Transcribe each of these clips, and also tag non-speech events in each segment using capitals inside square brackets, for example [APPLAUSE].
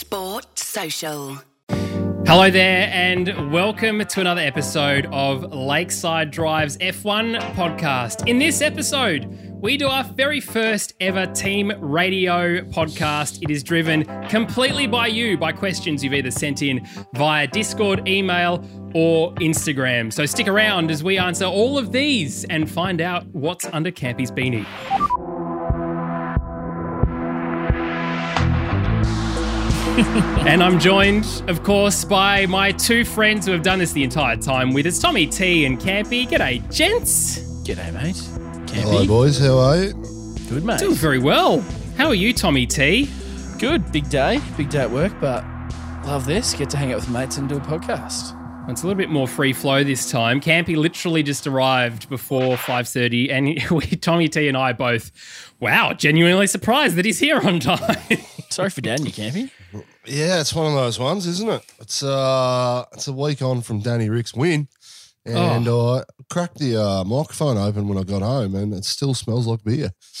Sport Social. Hello there, and welcome to another episode of Lakeside Drive's F1 podcast. In this episode, we do our very first ever team radio podcast. It is driven completely by you, by questions you've either sent in via Discord, email, or Instagram. So stick around as we answer all of these and find out what's under Campy's beanie. [LAUGHS] and I'm joined, of course, by my two friends who have done this the entire time with us, Tommy T and Campy. G'day, gents. G'day, mate. Campy. Hello, boys. How are you? Good, mate. Doing very well. How are you, Tommy T? Good. Big day. Big day at work, but love this. Get to hang out with mates and do a podcast. It's a little bit more free flow this time. Campy literally just arrived before 5:30, and [LAUGHS] we, Tommy T and I both, wow, genuinely surprised that he's here on time. Sorry for doubting you, Campy. Yeah, it's one of those ones, isn't it? It's uh, it's a week on from Danny Rick's win, and I cracked the uh, microphone open when I got home, and it still smells like beer. [LAUGHS]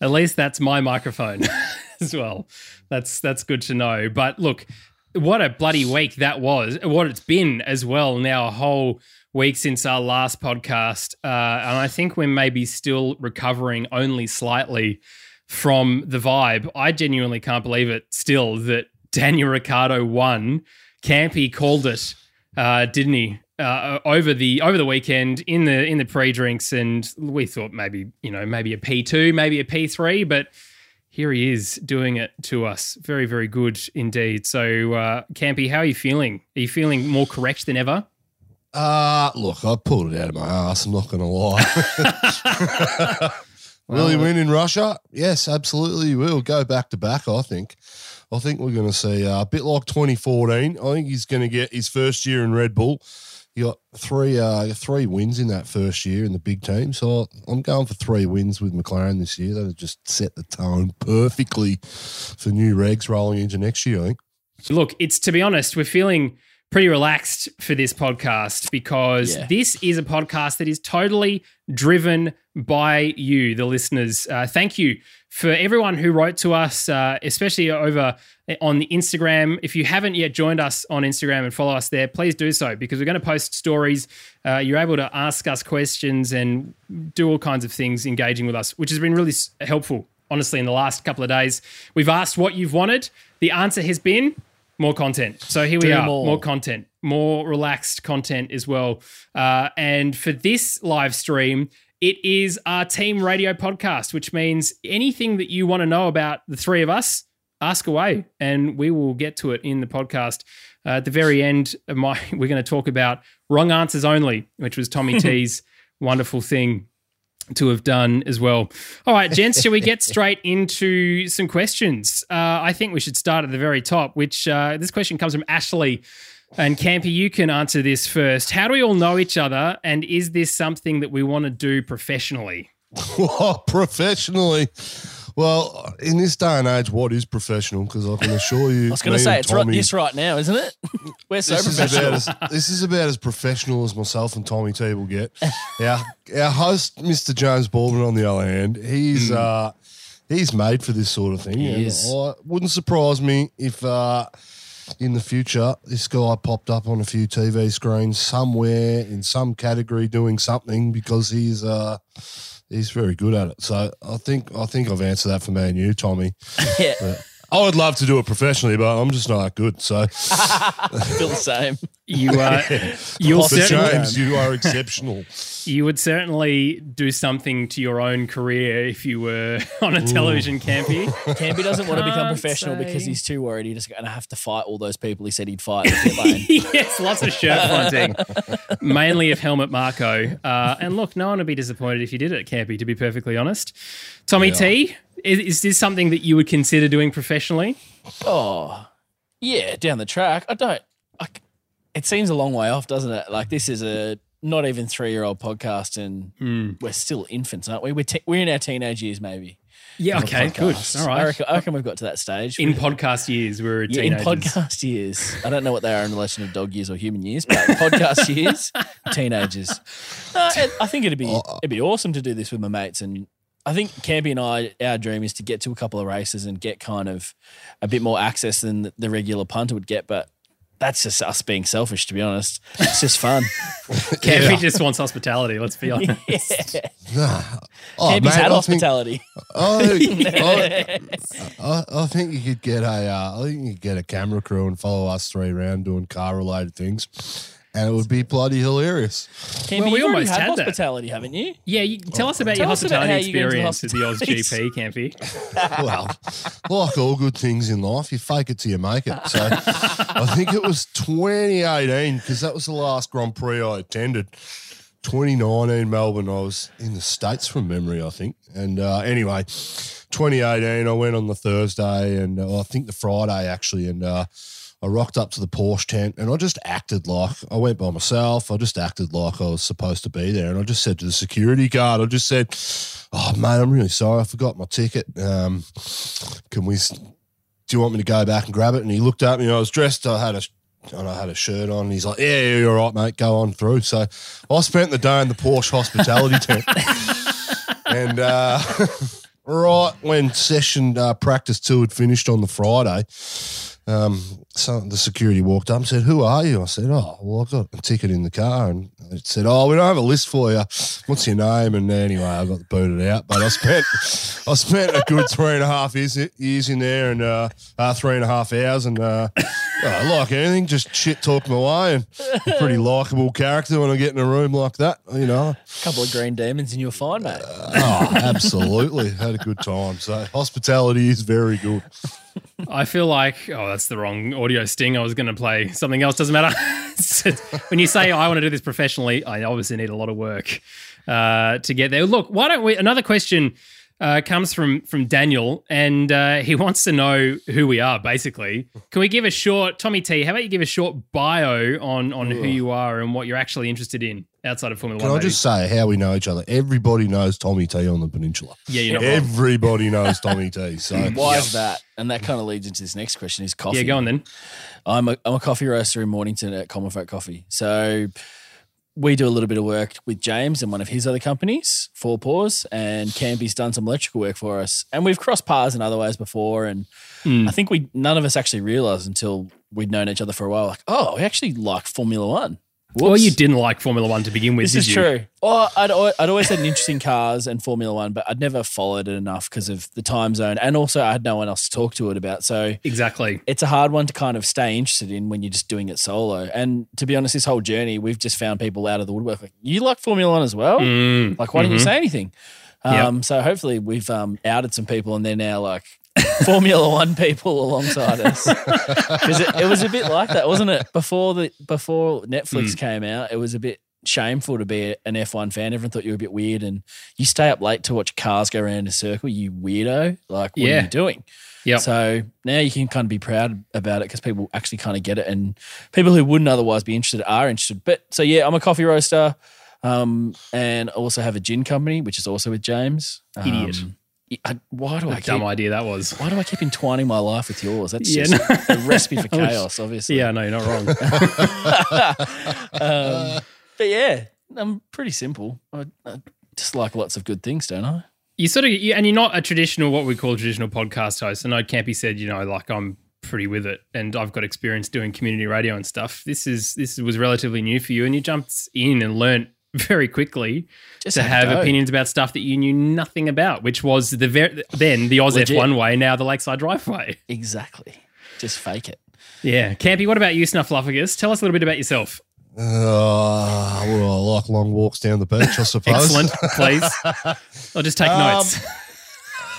At least that's my microphone [LAUGHS] as well. That's that's good to know. But look, what a bloody week that was. What it's been as well. Now a whole week since our last podcast, uh, and I think we're maybe still recovering only slightly from the vibe. I genuinely can't believe it still that Daniel Ricciardo won. Campy called it, uh, didn't he? Uh, over the over the weekend in the in the pre drinks, and we thought maybe you know maybe a P two, maybe a P three, but here he is doing it to us. Very very good indeed. So uh, Campy, how are you feeling? Are you feeling more correct than ever? Uh look, I pulled it out of my ass. I'm not going to lie. [LAUGHS] [LAUGHS] Will he win in Russia? Yes, absolutely. We'll go back to back. I think. I think we're going to see uh, a bit like 2014. I think he's going to get his first year in Red Bull. He got three uh, three wins in that first year in the big team. So I'm going for three wins with McLaren this year. That'll just set the tone perfectly for new regs rolling into next year. I think. Look, it's to be honest, we're feeling pretty relaxed for this podcast because Yeah. this is a podcast that is totally driven by you, the listeners. Uh, thank you for everyone who wrote to us, uh, especially over on the Instagram. If you haven't yet joined us on Instagram and follow us there, please do so because we're going to post stories. Uh, you're able to ask us questions and do all kinds of things engaging with us, which has been really helpful. Honestly, in the last couple of days, we've asked what you've wanted. The answer has been more content. So here we Do are, more. more content, more relaxed content as well. Uh, and for this live stream, it is our team radio podcast, which means anything that you want to know about the three of us, ask away, and we will get to it in the podcast. Uh, at the very end, of my [LAUGHS] we're going to talk about wrong answers only, which was Tommy [LAUGHS] T's wonderful thing to have done as well. All right, gents, shall we get [LAUGHS] straight into some questions? Uh, I think we should start at the very top, which uh, this question comes from Ashley. And Campy, you can answer this first. How do we all know each other? And is this something that we want to do professionally? Well, [LAUGHS] professionally. Well, in this day and age, what is professional? Because I can assure you, I was going to say, it's right, this right now, isn't it? [LAUGHS] We're so This is, professional. about as, this is about as professional as myself and Tommy T will get. [LAUGHS] Our, our host, Mr. James Baldwin, on the other hand, he's uh, he's made for this sort of thing. He is. I- wouldn't surprise me if uh, in the future this guy popped up on a few TV screens somewhere in some category doing something because he's uh, he's very good at it. So I think I think I've answered that for me and you, Tommy. [LAUGHS] yeah. But I would love to do it professionally, but I'm just not that good. So, I [LAUGHS] feel the same. You uh, you'll but certainly James, you are exceptional. you would certainly do something to your own career if you were [LAUGHS] on a television campy. Campy doesn't want to become Can't professional because say. he's too worried he's just going to have to fight all those people he said he'd fight in the pit lane. yes, lots of shirt [LAUGHS] fronting, mainly of Helmut Marko. Uh, and look, no one would be disappointed if you did it Campy, to be perfectly honest. Tommy T, is, is this something that you would consider doing professionally? Oh, yeah, down the track. I don't. I, it seems a long way off, doesn't it? Like this is a not even three year old podcast, and Hmm. we're still infants, aren't we? We're te- we're in our teenage years, maybe. Yeah, okay, good. All right. I reckon, I reckon we've got to that stage. In podcast years, we were Yeah, in podcast years. I don't know what they are in relation to dog years or human years, but podcast years, [LAUGHS] teenagers. It- I think it'd be it'd be awesome to do this with my mates, and I think Campy and I, our dream is to get to a couple of races and get kind of a bit more access than the regular punter would get, but. That's just us being selfish, to be honest. It's just fun. [LAUGHS] Campy just wants hospitality, let's be [LAUGHS] honest. yeah. Oh, Campy's mate, had I think- hospitality. [LAUGHS] I, I, I think you could get a, uh, I think you could get a camera crew and follow us three around doing car related things, and it would be bloody hilarious. Campy, Well, we you've almost had, had that. hospitality, haven't you? Yeah, you, tell us about Tell your us about hospitality how you go into experience at the Oz hospitality. GP, Campy. [LAUGHS] Well, like all good things in life, you fake it till you make it. So I think it was 2018 because that was the last Grand Prix I attended. 2019 Melbourne, I was in the States from memory, I think. And uh, anyway, 2018, I went on the Thursday and uh, I think the Friday actually. And uh, I rocked up to the Porsche tent and I just acted like I went by myself. I just acted like I was supposed to be there. And I just said to the security guard, I just said, Oh, mate, I'm really sorry. I forgot my ticket. Um, can we, do you want me to go back and grab it? And he looked at me. I was dressed, I had a, and I had a shirt on. And he's like, yeah, yeah, you're all right, mate. Go on through. So I spent the day in the Porsche hospitality [LAUGHS] tent. and uh, [LAUGHS] right when session uh, practice two had finished on the Friday, um, so the security walked up and said, "Who are you?" I said, "Oh, well, I've got a ticket in the car." And it said, "Oh, we don't have a list for you. What's your name?" And anyway, I got booted out. But I spent, [LAUGHS] I spent a good three and a half years, years in there, and uh, uh, three and a half hours, and uh, oh, like anything, just shit talk my way, and a pretty likable character when I get in a room like that, you know. A couple of green demons and you're fine, mate. Oh, absolutely, had a good time. So hospitality is very good. I feel like, oh, that's the wrong audio sting. I was going to play something else. Doesn't matter. [LAUGHS] when you say I want to do this professionally, I obviously need a lot of work uh, to get there. Look, why don't we? Another question uh, comes from from Daniel, and uh, he [LAUGHS] wants to know who we are. Basically, can we give a short Tommy T? How about you give a short bio on on who you are and what you're actually interested in outside of Formula Can One? Can I just say how we know each other? Everybody knows Tommy T on the peninsula. maybe? yeah, you're not wrong. Everybody [LAUGHS] knows Tommy T. So [LAUGHS] Why is that? And that kind of leads into this next question: is coffee. Yeah, go on then. I'm a, I'm a coffee roaster in Mornington at Common Folk Coffee. So we do a little bit of work with James and one of his other companies, Four Paws, and Campy's done some electrical work for us. And we've crossed paths in other ways before. And Hmm. I think we none of us actually realized until we'd known each other for a while, like, oh, we actually like Formula One. Well, Whoops. you didn't like Formula One to begin with, This did is you? true. Well, I'd, I'd always had an interest in cars and Formula One, but I'd never followed it enough because of the time zone. And also, I had no one else to talk to it about. So Exactly. it's a hard one to kind of stay interested in when you're just doing it solo. And to be honest, this whole journey, we've just found people out of the woodwork like, you like Formula One as well? Mm, Like, why didn't you say anything? Yep. Um, So hopefully we've um, outed some people and they're now like [LAUGHS] Formula One people alongside us. [LAUGHS] Because it, it was a bit like that, wasn't it? Before the before Netflix Mm. came out, it was a bit shameful to be an F1 fan. Everyone thought you were a bit weird and you stay up late to watch cars go around in a circle, you weirdo. Like, what Yeah. are you doing? Yeah. So now you can kind of be proud about it because people actually kind of get it, and people who wouldn't otherwise be interested are interested. But so yeah, I'm a coffee roaster, um, and also have a gin company, which is also with James. Idiot. I- why do I What dumb keep, idea that was. why do I keep entwining my life with yours? That's Yeah, just no. a recipe for [LAUGHS] chaos, obviously. Yeah, no, you're not wrong. [LAUGHS] [LAUGHS] um, but yeah, I'm pretty simple. I, I just like lots of good things, don't I? you sort of, you, and you're not a traditional, what we call traditional podcast host. And I know Campy said, you know, like I'm pretty with it, and I've got experience doing community radio and stuff. This is this was relatively new for you, and you jumped in and learnt very quickly Just to have have go. opinions about stuff that you knew nothing about, which was the ver- then the Oz F1 way, now the Lakeside Driveway. [LAUGHS] Exactly. Just fake it. Yeah. Campy, what about you, Snuffleupagus? Tell us a little bit about yourself. Uh, well, I like long walks down the beach, I [LAUGHS] suppose. Excellent. Please. [LAUGHS] I'll just take Um, notes.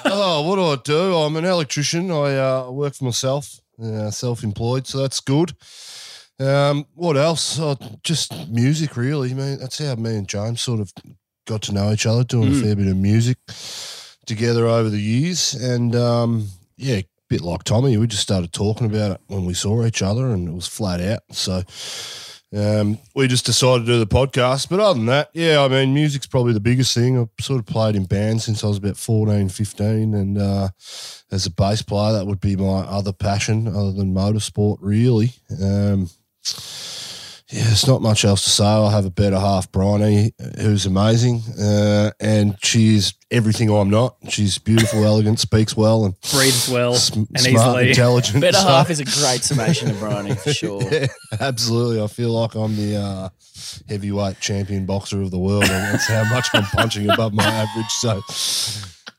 oh, what do I do? I'm an electrician. I uh, work for myself, uh, self-employed, so that's good. Um, what else? Oh, just music, really. I mean, that's how me and James sort of got to know each other, doing a fair bit of music together over the years, and um, yeah, a bit like Tommy, we just started talking about it when we saw each other, and it was flat out. So. Um, we just decided to do the podcast. But other than that, yeah, I mean, music's probably the biggest thing. I've sort of played in bands since I was about 14, 15. And uh, as a bass player, that would be my other passion other than motorsport, really. Um, yeah, it's not much else to say. I have a better half, Bryony, who's amazing. Uh, and she's everything I'm not. She's beautiful, [LAUGHS] elegant, speaks well, and Breathes well sm- and smart, easily. intelligent. [LAUGHS] Better So- half is a great summation of Bryony for [LAUGHS] sure. yeah, absolutely. I feel like I'm the uh, heavyweight champion boxer of the world, and that's how much I'm punching above my average. So,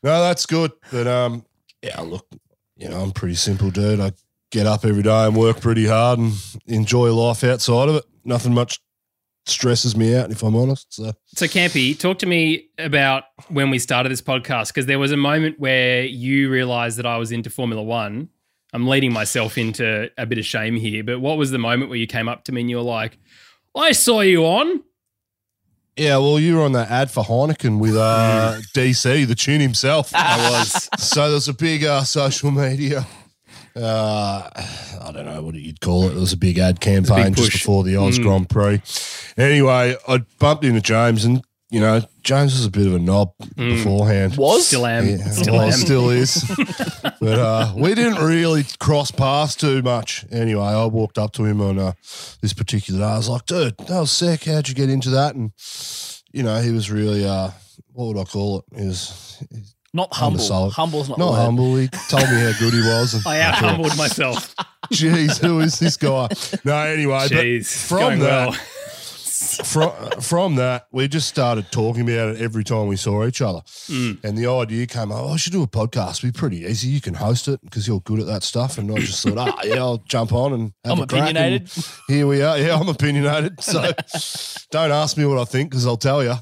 no, that's good. But um, yeah, look, you know, I'm pretty simple dude. I get up every day and work pretty hard and enjoy life outside of it. Nothing much stresses me out, if I'm honest. So, So, Campy, talk to me about when we started this podcast because there was a moment where you realized that I was into Formula One. I'm leading myself into a bit of shame here, but what was the moment where you came up to me and you were like, I saw you on? yeah, well, you were on that ad for Heineken with uh, [LAUGHS] DC, the tune himself. I was. so there's a big uh, social media. Uh, [SIGHS] I don't know what you'd call it. It was a big ad campaign just before the Oz Grand Prix. Anyway, I bumped into James, and you know, James was a bit of a knob beforehand. Was? Still am. Yeah, Still well, am. still is. [LAUGHS] but uh, we didn't really cross paths too much. Anyway, I walked up to him on uh, this particular day. I was like, dude, that was sick. How'd you get into that? And, you know, he was really, uh, what would I call it? He was Not humble. solid. Humble's not, not humble. He told me how good he was. And [LAUGHS] I out humbled myself. [LAUGHS] Jeez, who is this guy? No, anyway, Jeez. but from that, well. [LAUGHS] from, from that, we just started talking about it every time we saw each other. Mm. And the idea came, oh, I should do a podcast. It'd be pretty easy. You can host it because you're good at that stuff. And I just thought, ah, yeah, I'll jump on and have I'm a crack. And opinionated. [LAUGHS] Here we are. Yeah, I'm opinionated. [LAUGHS] So don't ask me what I think because I'll tell you.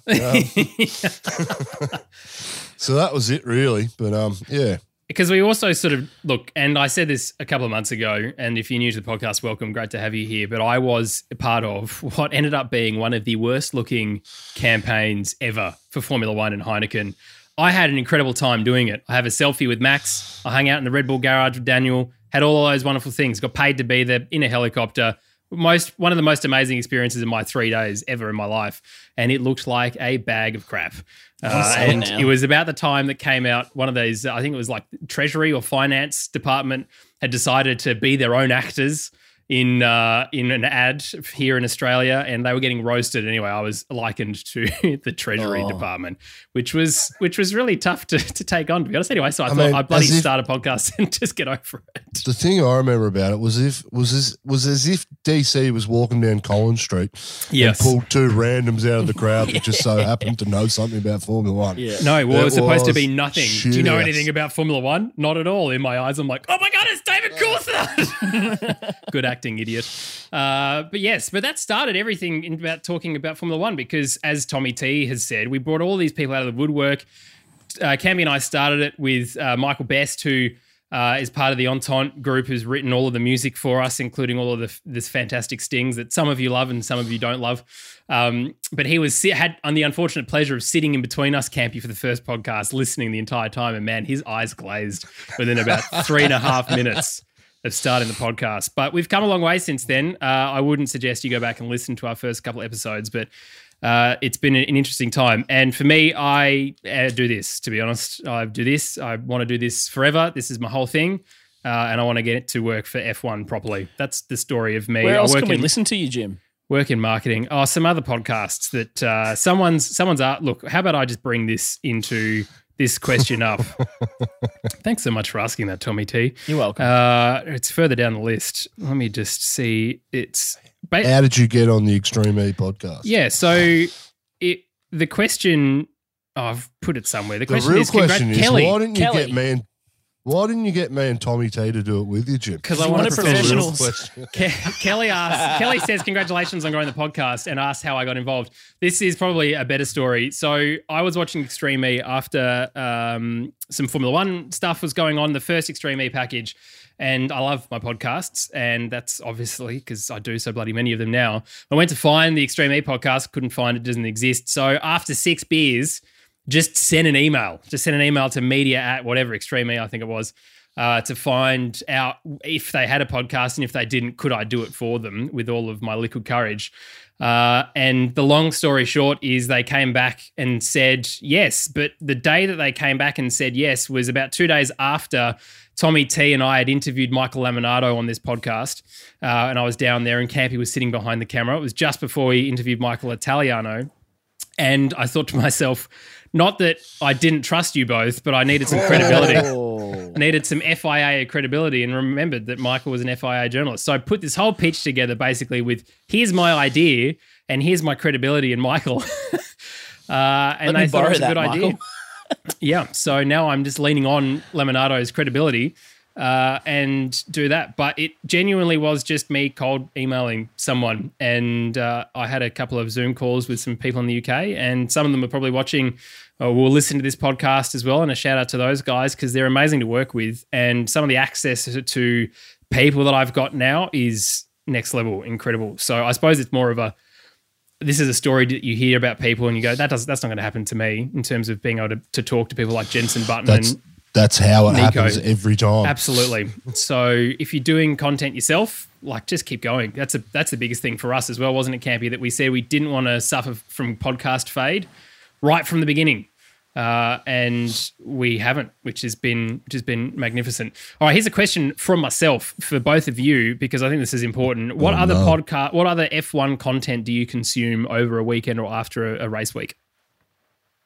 so that was it, really. But um, yeah. Because we also sort of look, and I said this a couple of months ago. And if you're new to the podcast, welcome, great to have you here. But I was a part of [LAUGHS] what ended up being one of the worst looking campaigns ever for Formula One and Heineken. I had an incredible time doing it. I have a selfie with Max. I hung out in the Red Bull garage with Daniel. Had all those wonderful things. Got paid to be there in a helicopter. Most one of the most amazing experiences in my three days ever in my life, and it looked like a bag of crap. Uh, and now. it was about the time that came out one of these. I think it was like Treasury or Finance Department had decided to be their own actors in uh, in an ad here in Australia, and they were getting roasted. Anyway, I was likened to [LAUGHS] the Treasury Oh. Department, which was which was really tough to, to take on. To be honest, anyway, so I, I thought mean, I'd bloody if- start a podcast [LAUGHS] and just get over it. The thing I remember about it was if was as was as if DC was walking down Collins Street Yes. and pulled two randoms out of the crowd that just so [LAUGHS] happened to know something about Formula One. Yeah. No, well, it It was supposed to be nothing. Do you know shit. anything about Formula One? Not at all. In my eyes, I'm like, oh my god, it's David Coulthard. Good acting, idiot. Uh, but yes, but that started everything in about talking about Formula One because, as Tommy T has said, we brought all these people out of the woodwork. Uh, Cammy and I started it with uh, Michael Best, who uh, is part of the Entente group, who's written all of the music for us, including all of the this fantastic stings that some of you love and some of you don't love. Um, but he was had on the unfortunate pleasure of sitting in between us, Campy, for the first podcast, listening the entire time, and man, his eyes glazed within about three and a half minutes of starting the podcast. But we've come a long way since then. Uh, I wouldn't suggest you go back and listen to our first couple episodes, but uh, it's been an interesting time. And for me, I uh, do this, to be honest. I do this. I want to do this forever. This is my whole thing. Uh, and I want to get it to work for F1 properly. That's the story of me. Where else work can we in- listen to you, Jim? work in marketing. Oh, some other podcasts that uh, someone's someone's art. Look, how about I just bring this into this question up? [LAUGHS] Thanks so much for asking that, Tommy T. You're welcome. Uh, it's further down the list. Let me just see. It's ba- How did you get on the Extreme E podcast? yeah. So it, the question oh, I've put it somewhere. The The question real is, congrat- question is, Kelly, why didn't you Kelly. get me and why didn't you get me and Tommy T to do it with you, Jim? because I want wanted professionals. Question. [LAUGHS] Ke- Kelly asks, Kelly says, Congratulations on growing the podcast and asks how I got involved. This is probably a better story. So I was watching Extreme E after um, some Formula One stuff was going on, the first Extreme E package. And I love my podcasts, and that's obviously because I do so bloody many of them now. I went to find the Extreme E podcast, couldn't find it, doesn't exist. So after six beers, just send an email. Just send an email to media at whatever Extreme I think it was, uh, to find out if they had a podcast and if they didn't, could I do it for them with all of my liquid courage. Uh, and the long story short is they came back and said yes. But the day that they came back and said yes was about two days after Tommy T and I had interviewed Michael Lamonato on this podcast. Uh, and I was down there and Campy was sitting behind the camera. It was just before he interviewed Michael Italiano. And I thought to myself, not that I didn't trust you both, but I needed some credibility. Oh. [LAUGHS] I needed some FIA credibility and remembered that Michael was an FIA journalist. So I put this whole pitch together basically with here's my idea and here's my credibility and Michael. [LAUGHS] uh, and Let they thought it was a that, good idea. [LAUGHS] Yeah. So now I'm just leaning on Lamonato's credibility uh, and do that. But it genuinely was just me cold emailing someone. And uh, I had a couple of Zoom calls with some people in the UK, and some of them are probably watching or will listen to this podcast as well. And a shout out to those guys because they're amazing to work with. And some of the access to people that I've got now is next level, incredible. So I suppose it's more of a this is a story that you hear about people and you go, that does that's not going to happen to me in terms of being able to, to talk to people like Jensen Button That's and that's how it Nico. happens every time. Absolutely. So if you're doing content yourself, like just keep going. That's a that's the biggest thing for us as well, wasn't it, Campy? That we said we didn't want to suffer from podcast fade right from the beginning. Uh, and we haven't, which has been which has been magnificent. All right, here's a question from myself for both of you because I think this is important. What Oh, other no. podcast, what other F1 content do you consume over a weekend or after a, a race week?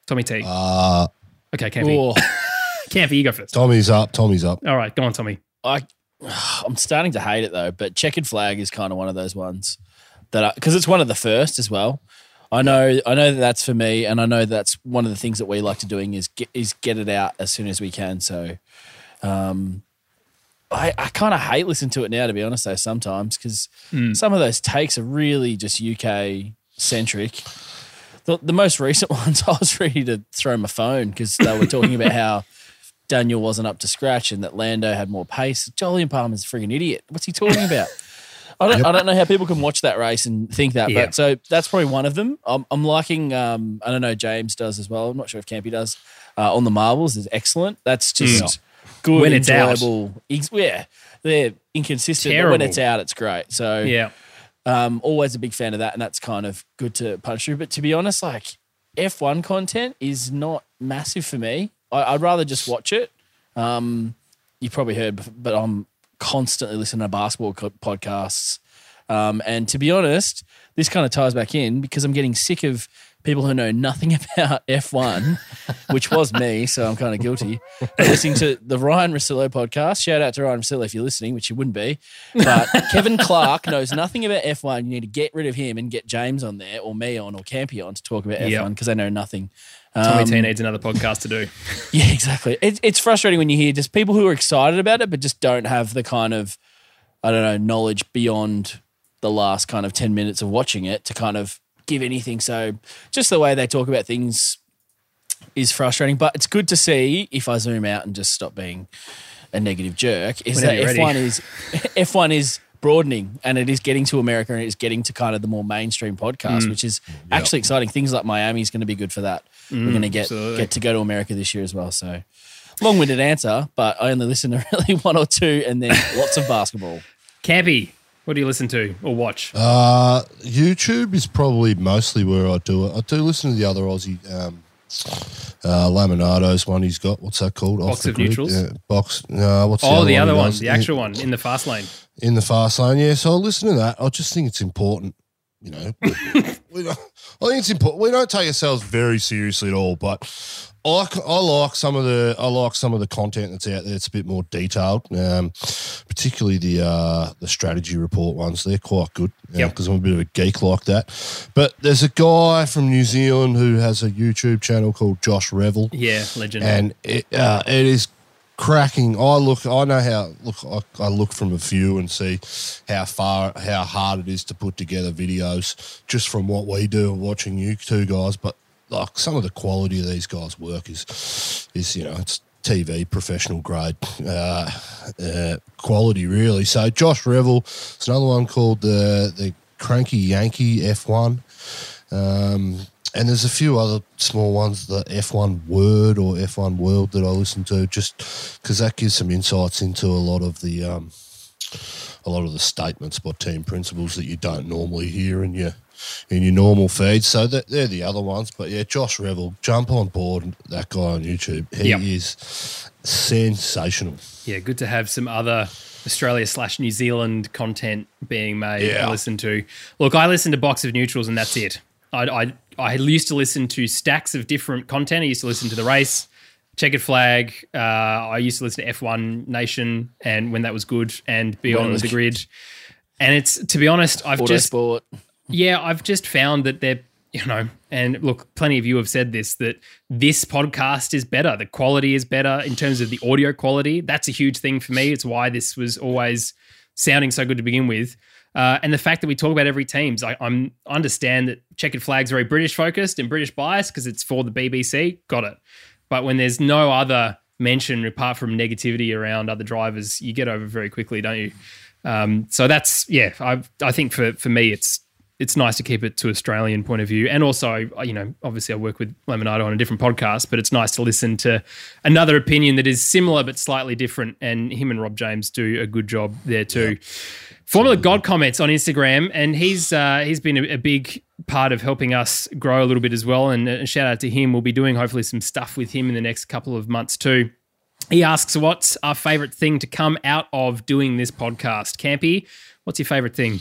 Tommy T. Uh, okay, Campy. [LAUGHS] Campy, you go first. Tommy's up. Tommy's up. All right, go on, Tommy. I, [SIGHS] I'm starting to hate it though, but checkered flag is kind of one of those ones that because it's one of the first as well. I know, I know that that's for me, and I know that's one of the things that we like to doing is get is get it out as soon as we can. So, um, I I kind of hate listening to it now, to be honest. Though sometimes because some of those takes are really just UK centric. The, the most recent [LAUGHS] ones, I was ready to throw my phone because they were talking about how Daniel wasn't up to scratch and that Lando had more pace. Jolyon Palmer's a freaking idiot. What's he talking about? I don't, I don't know how people can watch that race and think that, Yeah. but so that's probably one of them. I'm, I'm liking, um, I don't know, James does as well. I'm not sure if Campy does. Uh, on the marbles is excellent. That's just good, When it's out. enjoyable. Yeah, they're inconsistent, but when it's out, it's great. So Yeah. um, always a big fan of that, and that's kind of good to punch through. But to be honest, like F1 content is not massive for me. I, I'd rather just watch it. Um, you probably heard, but I'm constantly listening to basketball co- podcasts. Um, and to be honest, this kind of ties back in because I'm getting sick of people who know nothing [LAUGHS] about F1, [LAUGHS] which was me, so I'm kind of guilty. Listening to the Ryen Russillo podcast, shout out to Ryen Russillo if you're listening, which you wouldn't be. But [LAUGHS] Kevin Clark knows nothing about F1. You need to get rid of him and get James on there, or me on, or Campy on to talk about Yep. F1 because they know nothing. Tommy Um, T needs another podcast to do. [LAUGHS] yeah, exactly. It, it's frustrating when you hear just people who are excited about it, but just don't have the kind of, I don't know, knowledge beyond the last kind of 10 minutes of watching it to kind of give anything. So just the way they talk about things is frustrating, but it's good to see if I zoom out and just stop being a negative jerk is Whenever that ready. F1 is [LAUGHS] F1 is broadening and it is getting to America and it is getting to kind of the more mainstream podcast, Mm. which is actually exciting. Things like Miami is going to be good for that. We're going to get absolutely. get to go to America this year as well. So long-winded answer, but I only listen to [LAUGHS] really one or two, and then lots of basketball. Campy, what do you listen to or watch? Uh, YouTube is probably mostly where I do it. I do listen to the other Aussie, um, uh, Lamonato's one he's got. What's that called? Box of Neutrals? Yeah, box. No, what's oh, the the other he one, the actual one in the fast lane. in the fast lane. Yeah, so I listen to that. I just think it's important. You know, [LAUGHS] we I think it's important. We don't take ourselves very seriously at all, but I like, I like some of the I like some of the content that's out there. It's a bit more detailed, um, particularly the uh, the strategy report ones. They're quite good Yep. because I'm a bit of a geek like that. But there's a guy from New Zealand who has a YouTube channel called Josh Revell Yeah, legend. and it, uh, it is cracking. I look, I know how look. I, I look from a view and see how far, how hard it is to put together videos just from what we do watching you two guys. But like some of the quality of these guys' work is, is you know, it's TV professional grade uh, uh, quality really. So Josh Revell, it's another one called the the Cranky Yankee F one. Um, and there's a few other small ones, the F1 Word or F1 World that I listen to, just because that gives some insights into a lot of the um, a lot of the statements by team principals that you don't normally hear in your in your normal feed. So that they're the other ones. But yeah, Josh Revell, jump on board that guy on YouTube. He Yep. is sensational. yeah, good to have some other Australia slash New Zealand content being made Yeah. and listened to. Look, I listen to Box of Neutrals and that's it. I, I, I used to listen to stacks of different content. I used to listen to The Race, Checkered Flag. Uh, I used to listen to F1 Nation and when that was good and Beyond was the Grid. And it's, to be honest, I've just Autosport. Yeah, I've just found that they're, you know, and look, plenty of you have said this that this podcast is better. The quality is better in terms of the audio quality. That's a huge thing for me. It's why this was always sounding so good to begin with. Uh, and the fact that we talk about every teams, I, I'm understand that checkered flag's very British focused and British biased because it's for the BBC. Got it. But when there's no other mention apart from negativity around other drivers, you get over very quickly, don't you? Um, so that's yeah. I I think for for me, it's it's nice to keep it to Australian point of view, and also you know obviously I work with Lamonato on a different podcast, but it's nice to listen to another opinion that is similar but slightly different. And him and Rob James do a good job there too. Formula God comments on Instagram, and he's uh, he's been a, a big part of helping us grow a little bit as well. And a shout out to him. We'll be doing hopefully some stuff with him in the next couple of months too. He asks, "What's our favorite thing to come out of doing this podcast?" Campy, what's your favorite thing?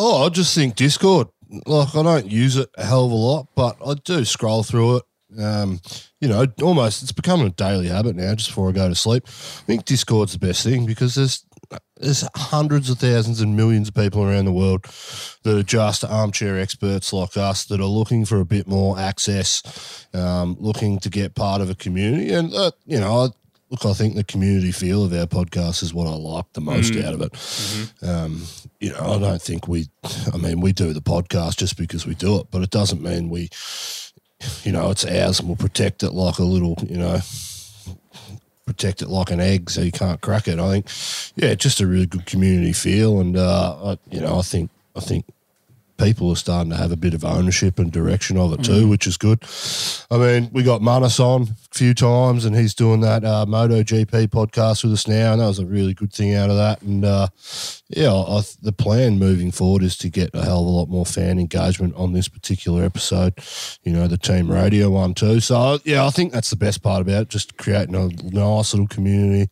Oh, I just think Discord. Like I don't use it a hell of a lot, but I do scroll through it. Um, you know, almost it's becoming a daily habit now. Just before I go to sleep, I think Discord's the best thing because there's there's hundreds of thousands and millions of people around the world that are just armchair experts like us that are looking for a bit more access, um, looking to get part of a community, and uh, you know. Look, I think the community feel of our podcast is what I like the most out of it. Um, you know, I don't think we, I mean, we do the podcast just because we do it, but it doesn't mean we, you know, it's ours and we'll protect it like a little, you know, protect it like an egg so you can't crack it. I think, yeah, just a really good community feel. And, uh, I, you know, I think, I think people are starting to have a bit of ownership and direction of it too, which is good. I mean, we got Manus on a few times, and he's doing that uh, MotoGP podcast with us now, and that was a really good thing out of that. And uh, yeah, I, the plan moving forward is to get a hell of a lot more fan engagement on this particular episode. You know, the team radio one too. So yeah, I think that's the best part about it, just creating a nice little community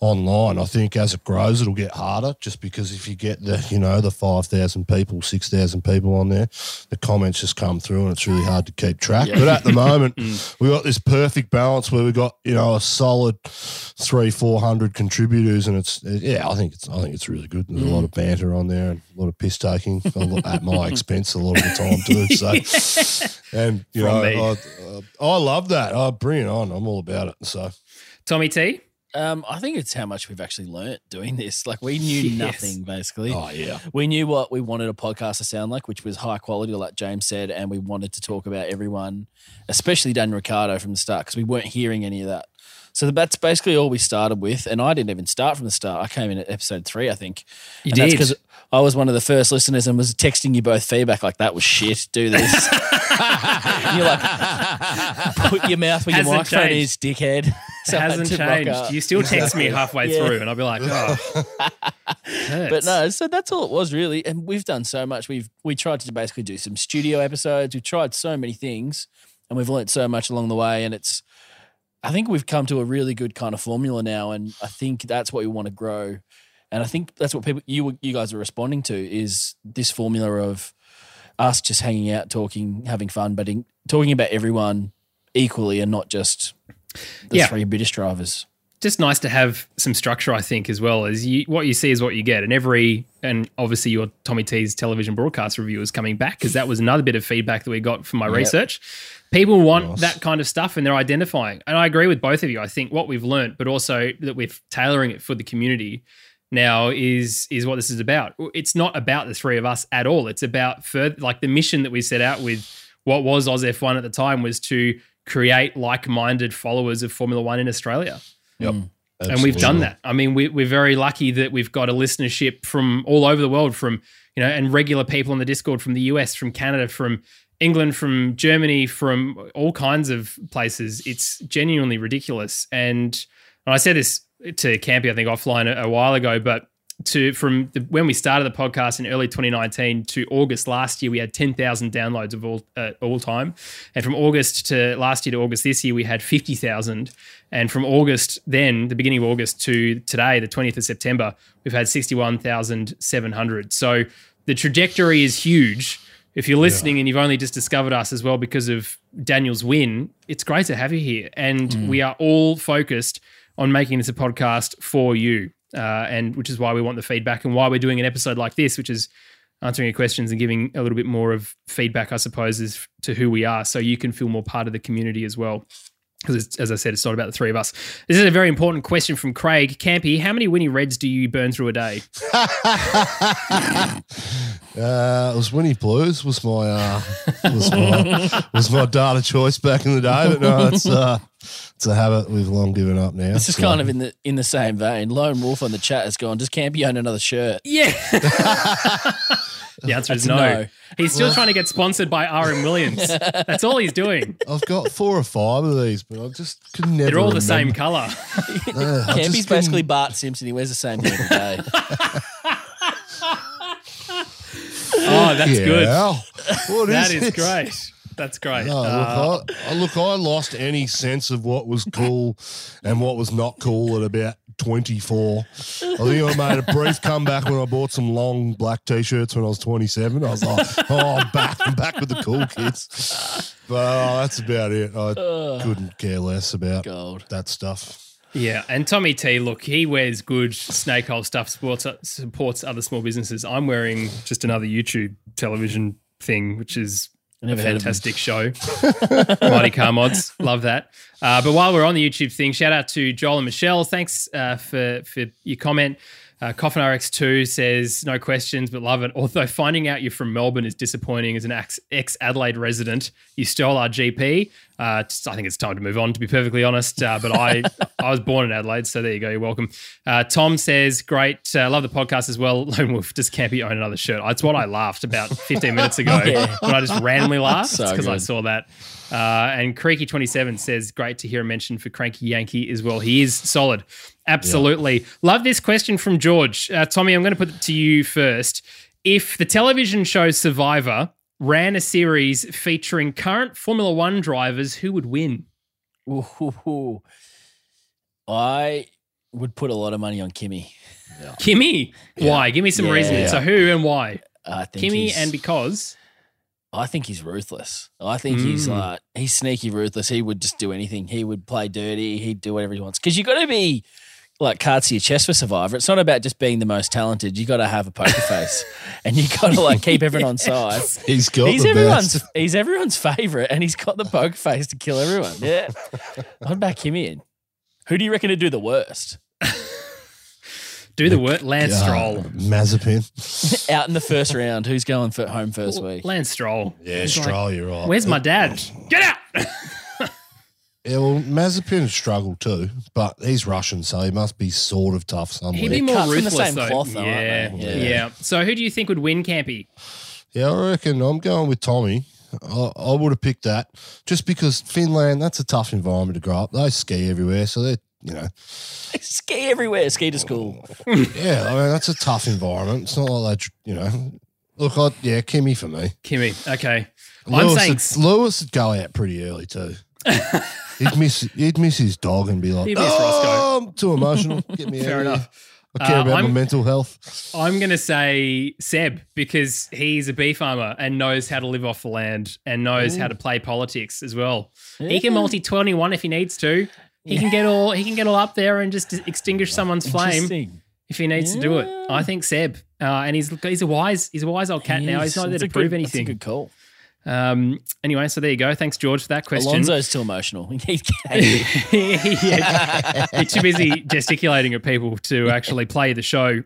online. I think as it grows, it'll get harder, just because if you get the you know the five thousand people, six thousand people on there, the comments just come through, and it's really hard to keep track. But at the [LAUGHS] moment, we got this perfect balance where we got you know a solid three, four hundred contributors, and it's yeah, I think it's I think it's really good. There's a lot of banter on there and a lot of piss taking [LAUGHS] at my expense a lot of the time too. So, [LAUGHS] and you From know. I, uh, I love that. I bring it on. I'm all about it. So Tommy T. Um, I think it's how much we've actually learnt doing this. [LAUGHS] Like we knew Yes. nothing basically. oh yeah, We knew what we wanted a podcast to sound like, which was high quality, like James said, and we wanted to talk about everyone, especially Dan Ricciardo from the start, because we weren't hearing any of that. So that's basically all we started with, and I didn't even start from the start. I came in at episode three, I think. You and that's did. because I was one of the first listeners and was texting you both feedback like that was shit. Do this. [LAUGHS] You're like, put your mouth where your microphone changed. is, dickhead. It [LAUGHS] So I hasn't changed. You still text me halfway Yeah. through, and I'll be like, oh. [LAUGHS] But no, so that's all it was really. And we've done so much. We've we tried to basically do some studio episodes. We've tried so many things and we've learnt so much along the way. And it's I think we've come to a really good kind of formula now. And I think that's what we want to grow. And I think that's what people you you guys are responding to is this formula of us just hanging out, talking, having fun, but in, talking about everyone equally and not just the Yeah. three British drivers. just nice to have some structure, I think, as well as you, what you see is what you get. And every, and obviously your Tommy T's television broadcast review is coming back because that was another bit of feedback that we got from my research. People want that kind of stuff and they're identifying. And I agree with both of you. I think what we've learnt, but also that we're tailoring it for the community now is is what this is about. It's not about the three of us at all. It's about further like the mission that we set out with what was Oz F1 at the time was to create like-minded followers of Formula One in Australia Yep. Mm. and we've done that. I mean, we, we're very lucky that we've got a listenership from all over the world, from you know, and regular people on the Discord from the US, from Canada, from England, from Germany, from all kinds of places. It's genuinely ridiculous. And, and I said this to Campy, I think offline a, a while ago, but to from the, when we started the podcast in early 2019 to August last year, we had 10,000 downloads of all uh, all time, and from August to last year to August this year, we had 50,000. And from August then, the beginning of August to today, the 20th of September, we've had 61,700. So the trajectory is huge. If you're listening and you've only just discovered us as well because of Daniel's win, it's great to have you here. And we are all focused on making this a podcast for you, uh, and which is why we want the feedback and why we're doing an episode like this, which is answering your questions and giving a little bit more of feedback, I suppose, is to who we are, so you can feel more part of the community as well. Because as I said, it's not about the three of us. This is a very important question from Craig Campy. How many Winnie Reds do you burn through a day? [LAUGHS] [LAUGHS] Uh, it was Winnie Blues was my uh, was my was my data choice back in the day, but no, it's uh, it's a habit we've long given up now. This is so- kind of in the in the same vein. Lone Wolf on the chat has gone. Does Campy own another shirt? Yeah. [LAUGHS] the answer is no. no. He's still trying to get sponsored by RM Williams. That's all he's doing. I've got four or five of these, but I just could never. They're all the same color. [LAUGHS] Uh, Campy's basically Bart Simpson. He wears the same thing every day. [LAUGHS] Oh, that's good. Yeah. What That is is great. That's great. No, Uh, look, I, I- look, I lost any sense of what was cool and what was not cool at about 24. I think I made a brief comeback when I bought some long black t-shirts when I was 27. I was like, oh, I'm back. I'm back with the cool kids. But uh, that's about it. I couldn't care less about Gold. that stuff. Yeah, and Tommy T, look, he wears good snake hole stuff, supports supports other small businesses. I'm wearing just another YouTube television thing, which is a fantastic show. [LAUGHS] Mighty Car Mods, love that. Uh, but while we're on the YouTube thing, shout out to Joel and Michelle. Thanks uh, for for your comment. Uh, Coffin RX2 says, no questions, but love it. Although finding out you're from Melbourne is disappointing as an ex Adelaide resident. You stole our GP. Uh, I think it's time to move on, to be perfectly honest. Uh, but I [LAUGHS] I was born in Adelaide, so there you go. You're welcome. Uh, Tom says, great. Uh, love the podcast as well. [LAUGHS] Lone Wolf, does Campy own another shirt? It's what I laughed about 15 minutes ago [LAUGHS] Yeah. when I just randomly laughed So because I saw that. Uh, and Creaky27 says, great to hear a mention for Cranky Yankee as well. He is solid. Absolutely. Love this question from George. Uh, Tommy, I'm going to put it to you first. If the television show Survivor ran a series featuring current Formula One drivers, who would win? Ooh, I would put a lot of money on Kimi. Kimi. Why? Give me some Yeah. reasoning. So who and why? I think Kimi and because. I think he's ruthless. I think he's Mm. like he's sneaky ruthless. He would just do anything. He would play dirty. He'd do whatever he wants. Because you got to be like cards to your chest for Survivor. It's not about just being the most talented. You got to have a poker face, [LAUGHS] and you got to like keep everyone on side. He's got He's the everyone's best. he's everyone's favorite, and he's got the poker face to kill everyone. Yeah, [LAUGHS] I'd back him in. Who do you reckon would do the worst? Do the work. Lance Uh, Stroll. Mazepin. [LAUGHS] Out in the first round, who's going for home first week? Lance Stroll. Yeah, He's like, Stroll, you're right. Where's my dad? Get out. [LAUGHS] Yeah, well, Mazepin struggled too, but he's Russian, so he must be sort of tough somewhere. He'd be more cut from the ruthless same though. cloth, though, yeah, aren't yeah. Yeah. So who do you think would win, Campy? Yeah, I reckon I'm going with Tommy. I, I would have picked that just because Finland, that's a tough environment to grow up. They ski everywhere, so they're, you know, [LAUGHS] Ski everywhere, ski to school. [LAUGHS] yeah, I mean, that's a tough environment. It's not like they, you know, look, I, yeah, Kimi for me. Kimi. Okay. I'm saying would, Lewis would go out pretty early too. [LAUGHS] he'd miss he'd miss his dog and be like, He'd miss oh, I'm too emotional. Get me fair out of here." enough. I care Uh, about my I'm- mental health. I'm going to say Seb because he's a bee farmer and knows how to live off the land and knows how to play politics as well. He can multi 21 if he needs to. He can get all he can get all up there and just extinguish someone's flame if he needs to do it. I think Seb, uh, and he's he's a wise he's a wise old cat now. He's not there to prove good- anything. That's a good call. Um, anyway, so there you go. Thanks, George, for that question. Alonso's too emotional. He's [LAUGHS] yeah, he's too busy gesticulating at people to actually play the show.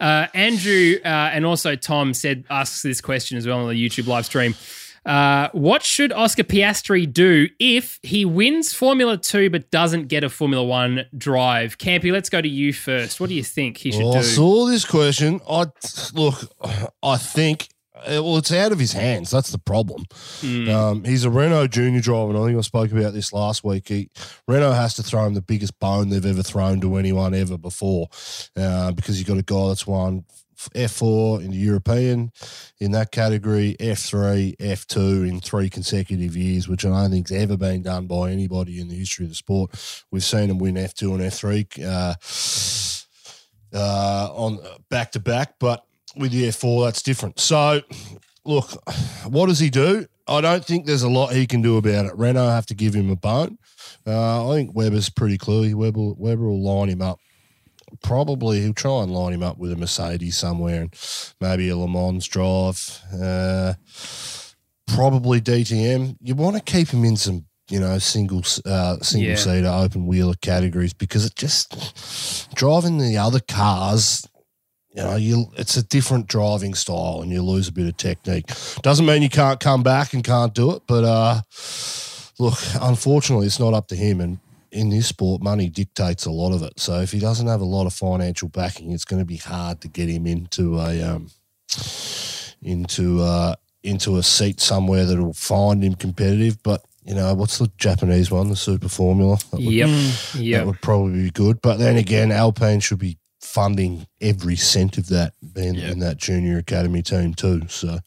Uh, Andrew uh, and also Tom said asks this question as well on the YouTube live stream. Uh, what should Oscar Piastri do if he wins Formula Two but doesn't get a Formula One drive? Campy, let's go to you first. What do you think he should Well, I saw this question. I look. I think. uh, Well, it's out of his hands. That's the problem. Hmm. Um, he's a Renault junior driver, and I think I spoke about this last week. He, Renault has to throw him the biggest bone they've ever thrown to anyone ever before, uh, because you've got a guy that's won F4 in the European in that category, F3, F2 in three consecutive years, which I don't think's ever been done by anybody in the history of the sport. We've seen him win F2 and F3 uh, uh, on back to back, but with the F4, that's different. So, look, what does he do? I don't think there's a lot he can do about it. Renault have to give him a bone. Uh, I think Webber's pretty clear. Webber, Webber will line him up. Probably he'll try and line him up with a Mercedes somewhere and maybe a Le Mans drive. Uh, probably DTM. You want to keep him in some, you know, single uh, single Yeah. seater open wheeler categories because it just driving the other cars you know, you it's a different driving style and you lose a bit of technique. Doesn't mean you can't come back and can't do it, but uh look, unfortunately it's not up to him and in this sport money dictates a lot of it. So if he doesn't have a lot of financial backing, it's going to be hard to get him into a um into uh into a seat somewhere that'll find him competitive, but you know, what's the Japanese one, the Super Formula? That would Yep. that would probably be good. But then again, Alpine should be funding every cent of that being in that junior academy team too. So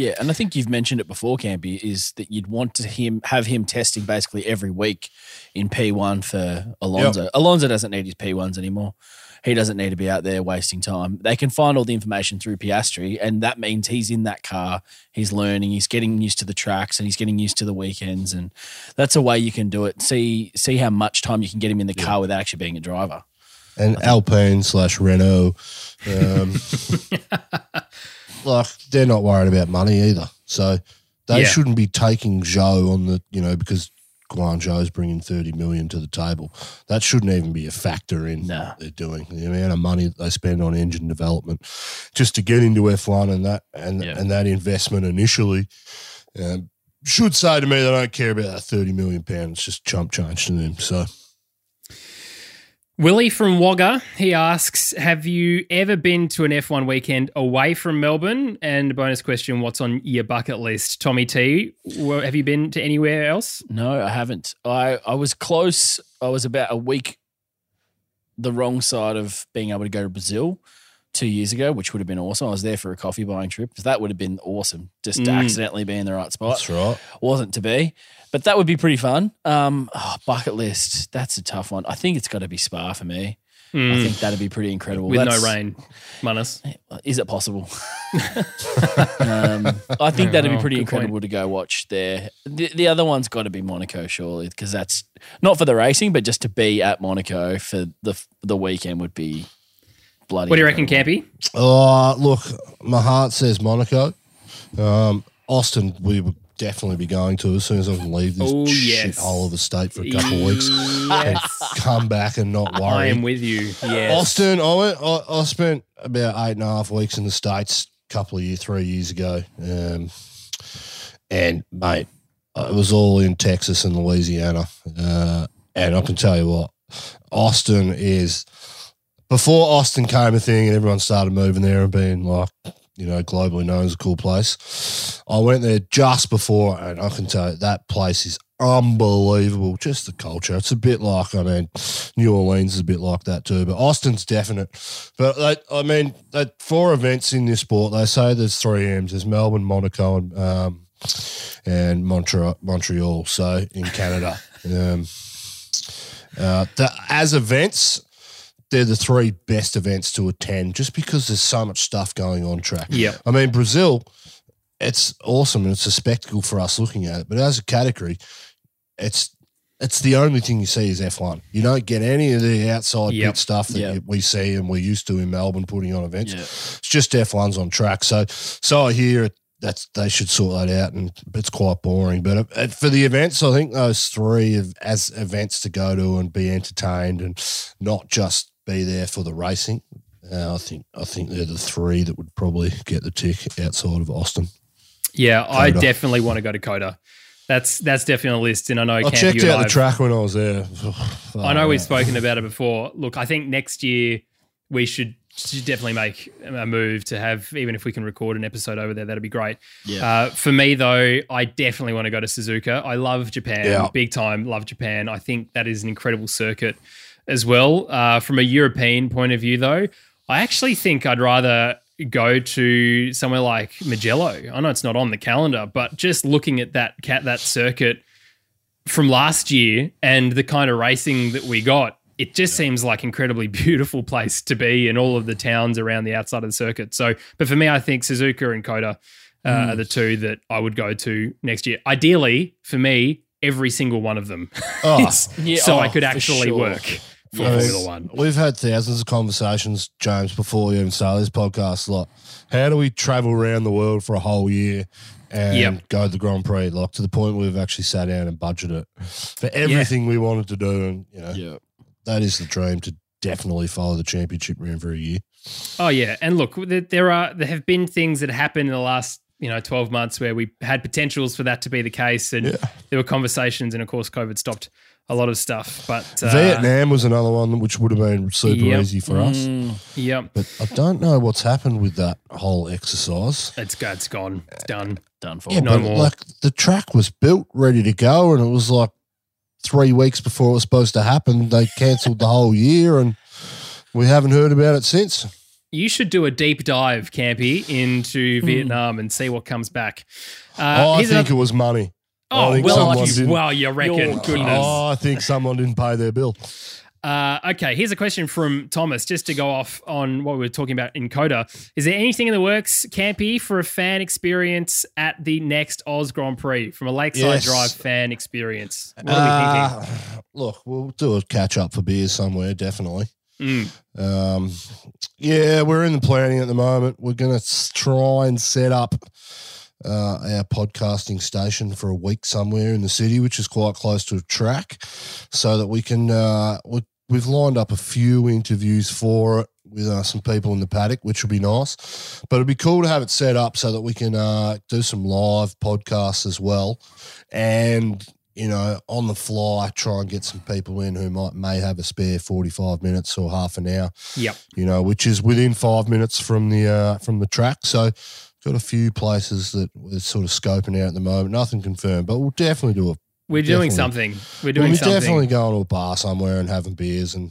Yeah, and I think you've mentioned it before, Campy, is that you'd want to him have him testing basically every week in P1 for Alonso. Alonso doesn't need his P1s anymore. He doesn't need to be out there wasting time. They can find all the information through Piastri, and that means he's in that car, he's learning, he's getting used to the tracks, and he's getting used to the weekends, and that's a way you can do it. See see how much time you can get him in the car without actually being a driver. and Alpine slash Renault, um, [LAUGHS] [LAUGHS] like they're not worried about money either. So they Yeah. shouldn't be taking Zhou on the you know because Guangzhou's bringing thirty million to the table. That shouldn't even be a factor in No. what they're doing. The amount of money that they spend on engine development just to get into F one and that and Yeah. and that investment initially. Um, should say to me they don't care about that thirty million pounds. It's just chump change to them. So Willie from Wagga, he asks, have you ever been to an F1 weekend away from Melbourne? And bonus question, what's on your bucket list? Tommy T, have you been to anywhere else? No, I haven't. I, I was close. I was about a week the wrong side of being able to go to Brazil two years ago, which would have been awesome. I was there for a coffee buying trip. That would have been awesome. Just to Mm. accidentally be in the right spot. that's right. Wasn't to be. But that would be pretty fun. Um, oh, bucket list. That's a tough one. I think it's got to be Spa for me. I Mm. think that'd be pretty incredible. With That's- no rain, Manus. [LAUGHS] Is it possible? [LAUGHS] um, I think that'd be Oh, pretty good incredible to go watch there. The, the other one's got to be Monaco, surely, because that's not for the racing, but just to be at Monaco for the the weekend would be bloody. What do you reckon. Campy? Oh, look, my heart says Monaco. Um, Austin, we would definitely be going to as soon as I can leave this Oh, yes. shithole of a state for a couple of weeks and come back and not worry. I am with you. Yes. Austin, I went. I, I spent about eight and a half weeks in the states a couple of years, three years ago, um, and mate, it was all in Texas and Louisiana, uh, and I can tell you what, Austin is. Before Austin came a thing and everyone started moving there and being like, you know, globally known as a cool place. I went there just before, and I can tell you that place is unbelievable. Just the culture. It's a bit like, I mean, New Orleans is a bit like that too, but Austin's definite. But like, I mean, that four events in this sport, they say there's three M's. There's Melbourne, Monaco, and um, and Montreal. Montreal. So in Canada, [LAUGHS] um, uh, the, as events, they're the three best events to attend just because there's so much stuff going on track. Yeah. I mean, Brazil, it's awesome and it's a spectacle for us looking at it. But as a category, it's it's the only thing you see is F1. You don't get any of the outside Yep. bit stuff that Yep. we see and we're used to in Melbourne putting on events. Yeah. It's just F1's on track. So so I hear it. That's they should sort that out, and it's quite boring. But uh, for the events, I think those three of, as events to go to and be entertained, and not just be there for the racing. Uh, I think I think they're the three that would probably get the tick outside of Austin. Yeah, I definitely want to go to COTA. That's that's definitely on the list, and I know I Camp, checked out the I've- track when I was there. [SIGHS] I know we've spoken about it before. Look, I think next year we should, should definitely make a move to have, even if we can record an episode over there, that'd be great. Yeah. Uh, for me, though, I definitely want to go to Suzuka. I love Japan, Yeah. big time, love Japan. I think that is an incredible circuit as well. Uh, from a European point of view, though, I actually think I'd rather go to somewhere like Mugello. I know it's not on the calendar, but just looking at that cat that circuit from last year and the kind of racing that we got, it just seems like incredibly [LAUGHS] beautiful place to be in all of the towns around the outside of the circuit. So, but for me, I think Suzuka and COTA uh, are the two that I would go to next year. Ideally, for me, every single one of them, Oh, [LAUGHS] is- Yeah, so I oh, could for actually sure. work for I mean, Formula One. We've had thousands of conversations, James, before you even started this podcast. Like, how do we travel around the world for a whole year and Yep. go to the Grand Prix? Like to the point where we've actually sat down and budgeted it for everything we wanted to do, and you know Yeah. that is the dream to definitely follow the championship round for a year. Oh yeah, and look, there- there are there have been things that happened in the last you know twelve months where we had potentials for that to be the case, and there were conversations, and of course, COVID stopped a lot of stuff. But uh, Vietnam was another one which would have been super Yep. easy for us, Mm, Yep, but I don't know what's happened with that whole exercise. it's it's gone, it's done. done for. Yeah, No but more. like the track was built ready to go, and it was like three weeks before it was supposed to happen. They cancelled the whole year, and we haven't heard about it since. You should do a deep dive, Campy, into Vietnam and see what comes back. Uh, oh, I think another- it was money. I oh think well, someone you, well, you reckon? You're Goodness. Oh, I think someone didn't pay their bill. Uh, okay, here's a question from Thomas, just to go off on what we were talking about in COTA. Is there anything in the works, Campy, for a fan experience at the next Oz Grand Prix from a Lakeside Yes. Drive fan experience? What are we thinking? Uh, look, we'll do a catch up for beers somewhere, definitely. Mm. Um, yeah, we're in the planning at the moment. We're going to try and set up uh, our podcasting station for a week somewhere in the city, which is quite close to a track, so that we can. Uh, we, we've lined up a few interviews for it with uh, some people in the paddock, which will be nice. But it'd be cool to have it set up so that we can uh, do some live podcasts as well, and you know, on the fly, try and get some people in who might may have a spare forty-five minutes or half an hour Yep. you know, which is within five minutes from the uh, from the track. So got a few places that we're sort of scoping out at the moment. Nothing confirmed, but we'll definitely do a. We're doing something. We're doing something. we'll something. definitely going to a bar somewhere and having beers, and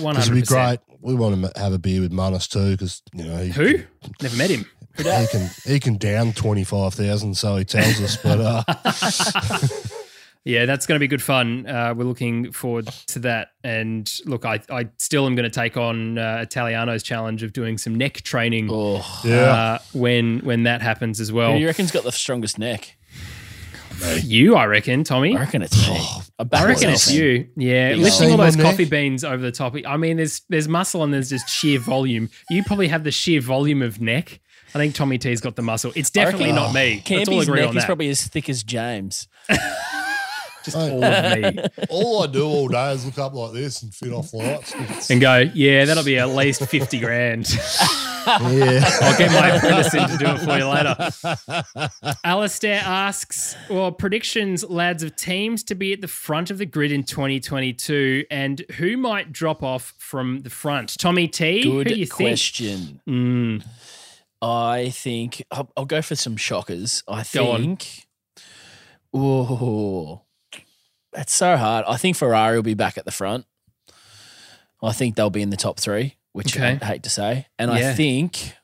One hundred would be great. We want to have a beer with Munnis too, because you know he, Who? Never met him. he can he can down twenty five thousand, so he tells us. But uh, [LAUGHS] Yeah, that's going to be good fun. Uh, we're looking forward to that. And look, I, I still am going to take on uh, Italiano's challenge of doing some neck training Oh, yeah, uh, when when that happens as who well. do you reckon's got the strongest neck? You, I reckon, Tommy. I reckon it's me. I, back I reckon it's you. Yeah, Big lifting all those coffee there. beans over the top. I mean, there's there's muscle and there's just sheer volume. You probably have the sheer volume of neck. I think Tommy T's got the muscle. It's definitely reckon- not me. Let's all agree neck on is that. probably as thick as James. [LAUGHS] just all of me. [LAUGHS] all I do all day is look up like this and fit off lights. And go, yeah, that'll be at least 50 grand. yeah, I'll get my apprentice in to do it for you later. Alistair asks, well, predictions, lads, of teams to be at the front of the grid in 2022 and who might drop off from the front? Tommy T, who you Good think? question. Mm, I think I'll, I'll go for some shockers. I Go on. think. Oh, that's so hard. I think Ferrari will be back at the front. I think they'll be in the top three, which Okay. I hate to say. And Yeah. I think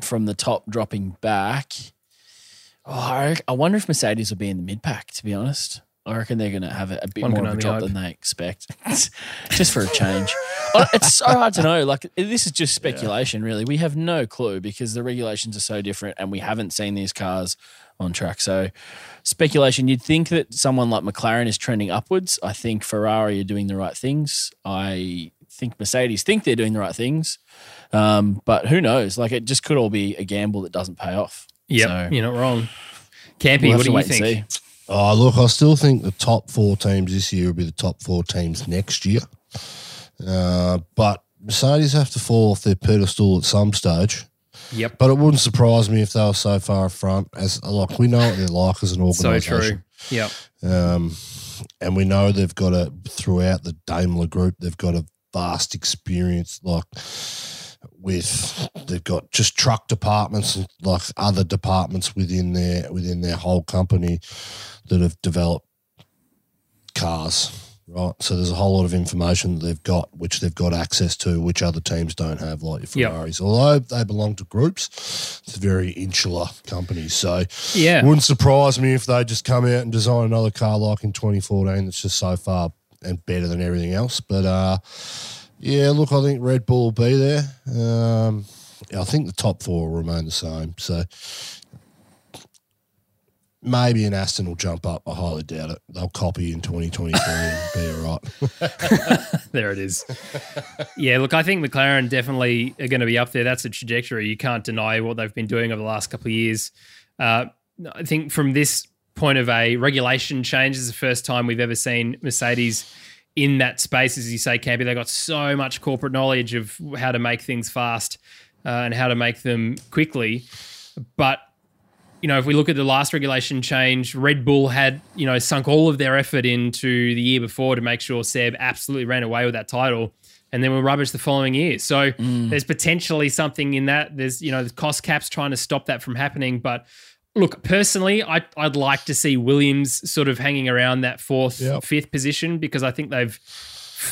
from the top dropping back, oh, I, I wonder if Mercedes will be in the mid pack. To be honest, I reckon they're going to have a, a bit One more can of a only drop than they expect, [LAUGHS] just for a change. Oh, it's so hard to know. Like this is just speculation, really. We have no clue because the regulations are so different, and we haven't seen these cars on track. So speculation. You'd think that someone like McLaren is trending upwards. I think Ferrari are doing the right things. I think Mercedes think they're doing the right things, um, but who knows? Like it just could all be a gamble that doesn't pay off. Yep, So- you're not wrong. Campy, We'll what do you wait and think? see. Oh, look, I still think the top four teams this year will be the top four teams next year. Uh, but Mercedes have to fall off their pedestal at some stage. Yep. But it wouldn't surprise me if they were so far front. As like we know what they're like as an organisation. So true. Yep. Um, and we know they've got a throughout the Daimler group, they've got a vast experience like with they've got just truck departments and like other departments within their within their whole company that have developed cars. Right. So there's a whole lot of information that they've got which they've got access to, which other teams don't have, like your Yep. Ferraris. Although they belong to groups, it's a very insular company. So Yeah. wouldn't surprise me if they just come out and design another car like in 2014 that's just so far and better than everything else. But uh, yeah, look, I think Red Bull will be there. Um, I think the top four will remain the same. So maybe an Aston will jump up. I highly doubt it. They'll copy in 2023 and be all right. [LAUGHS] There it is. yeah, look, I think McLaren definitely are going to be up there. That's the trajectory. You can't deny what they've been doing over the last couple of years. Uh, I think from this point of a regulation change, is the first time we've ever seen Mercedes in that space. As you say, Campy, they've got so much corporate knowledge of how to make things fast uh, and how to make them quickly. But you know, if we look at the last regulation change, Red Bull had, you know, sunk all of their effort into the year before to make sure Seb absolutely ran away with that title and then were rubbish the following year. So mm. there's potentially something in that. There's, you know, the cost caps trying to stop that from happening. But look, personally, I, I'd like to see Williams sort of hanging around that fourth, Yep. fifth position because I think they've,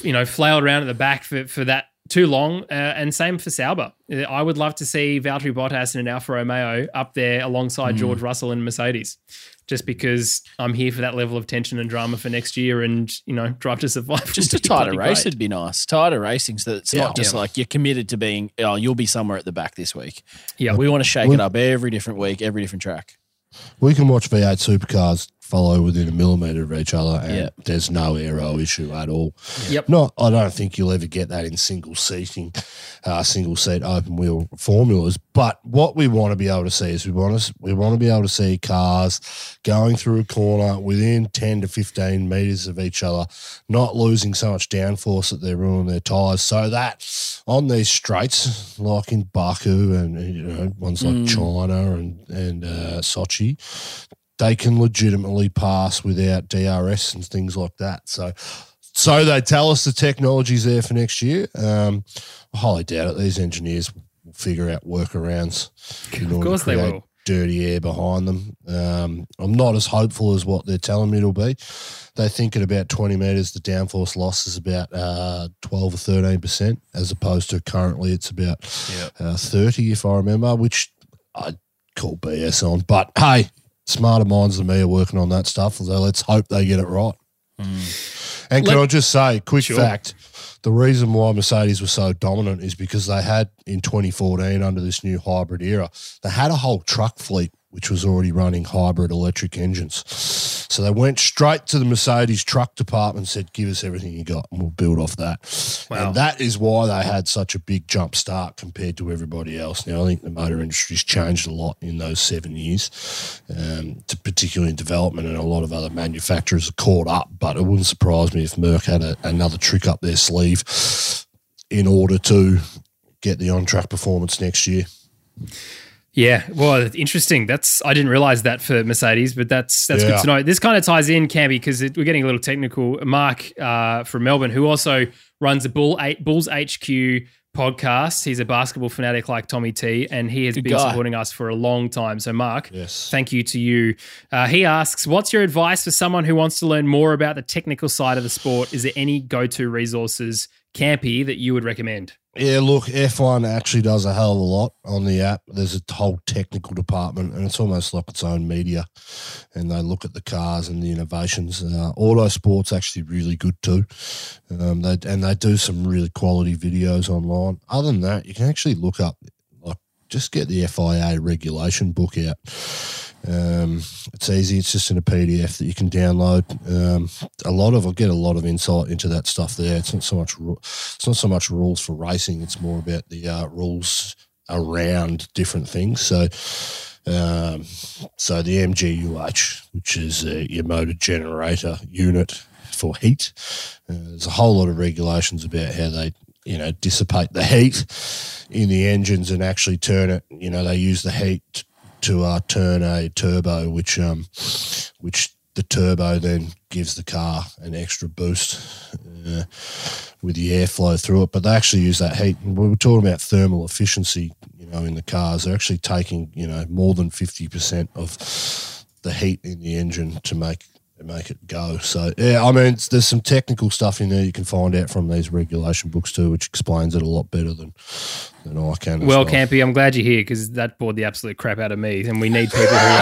you know, flailed around at the back for, for that too long. Uh, and same for Sauber. Uh, I would love to see Valtteri Bottas and an Alfa Romeo up there Mm. alongside George Russell and Mercedes, just because I'm here for that level of tension and drama for next year and, you know, drive to survive. Just [LAUGHS] a tighter race great. would be nice. Tighter racing so that it's Yeah. not just Yeah. like you're committed to being, oh, you'll be somewhere at the back this week. Yeah. We want to shake Well- it up every different week, every different track. We can watch V8 supercars follow within a millimetre of each other, and Yeah. there's no aero issue at all. Yep. Not, I don't think you'll ever get that in single seating, uh, single seat open wheel formulas. But what we want to be able to see is we want to we want to be able to see cars going through a corner within ten to fifteen meters of each other, not losing so much downforce that they're ruining their tires. So that on these straights, like in Baku and you know ones like China and and uh, Sochi, they can legitimately pass without DRS and things like that. So, so they tell us the technology's there for next year. Um, I highly doubt it. These engineers will figure out workarounds. in Of course they will. Dirty air behind them. Um, I'm not as hopeful as what they're telling me it'll be. They think at about 20 metres, the downforce loss is about uh, 12 or 13 percent, as opposed to currently it's about uh, 30, if I remember, which I call BS on. But hey, smarter minds than me are working on that stuff. So let's hope they get it right. Hmm. And can Let- I just say, quick Sure. fact: the reason why Mercedes was so dominant is because they had in 2014 under this new hybrid era, they had a whole truck fleet which was already running hybrid electric engines. So they went straight to the Mercedes truck department and said, "Give us everything you got, and we'll build off that." Wow. And that is why they had such a big jump start compared to everybody else. Now I think the motor industry's changed a lot in those seven years, um, to particularly in development, and a lot of other manufacturers are caught up. But it wouldn't surprise me if Merck had a, another trick up their sleeve in order to get the on-track performance next year. Yeah, well, interesting. That's I didn't realize that for Mercedes, but that's that's good to know. This kind of ties in, Campy, because we're getting a little technical. Mark uh, from Melbourne, who also runs the Bull Bulls HQ podcast. He's a basketball fanatic like Tommy T, and he has Good been guy. supporting us for a long time. So, Mark, Yes. thank you to you. Uh, he asks, "What's your advice for someone who wants to learn more about the technical side of the sport? Is there any go-to resources, Campy, that you would recommend?" Yeah, look, F1 actually does a hell of a lot on the app. There's a whole technical department, and it's almost like its own media. And they look at the cars and the innovations. Uh, Autosport's actually really good too. Um, they, and they do some really quality videos online. Other than that, you can actually look up, just get the FIA regulation book out. Um, it's easy. It's just in a PDF that you can download. Um, a lot of I get a lot of insight into that stuff there. It's not so much it's not so much rules for racing. It's more about the uh, rules around different things. So. Um, so the MGUH, which is uh, your motor generator unit for heat, uh, there's a whole lot of regulations about how they, you know, dissipate the heat in the engines and actually turn it. You know, they use the heat to uh, turn a turbo, which um, which the turbo then gives the car an extra boost uh, with the airflow through it. But they actually use that heat. And we were talking about thermal efficiency, you know, in the cars. They're actually taking you know more than fifty percent of the heat in the engine to make make it go. So yeah, I mean, it's, there's some technical stuff in there you can find out from these regulation books too, which explains it a lot better than than I can. as Well, Campy, I'm glad you're here because that bored the absolute crap out of me, and we need people who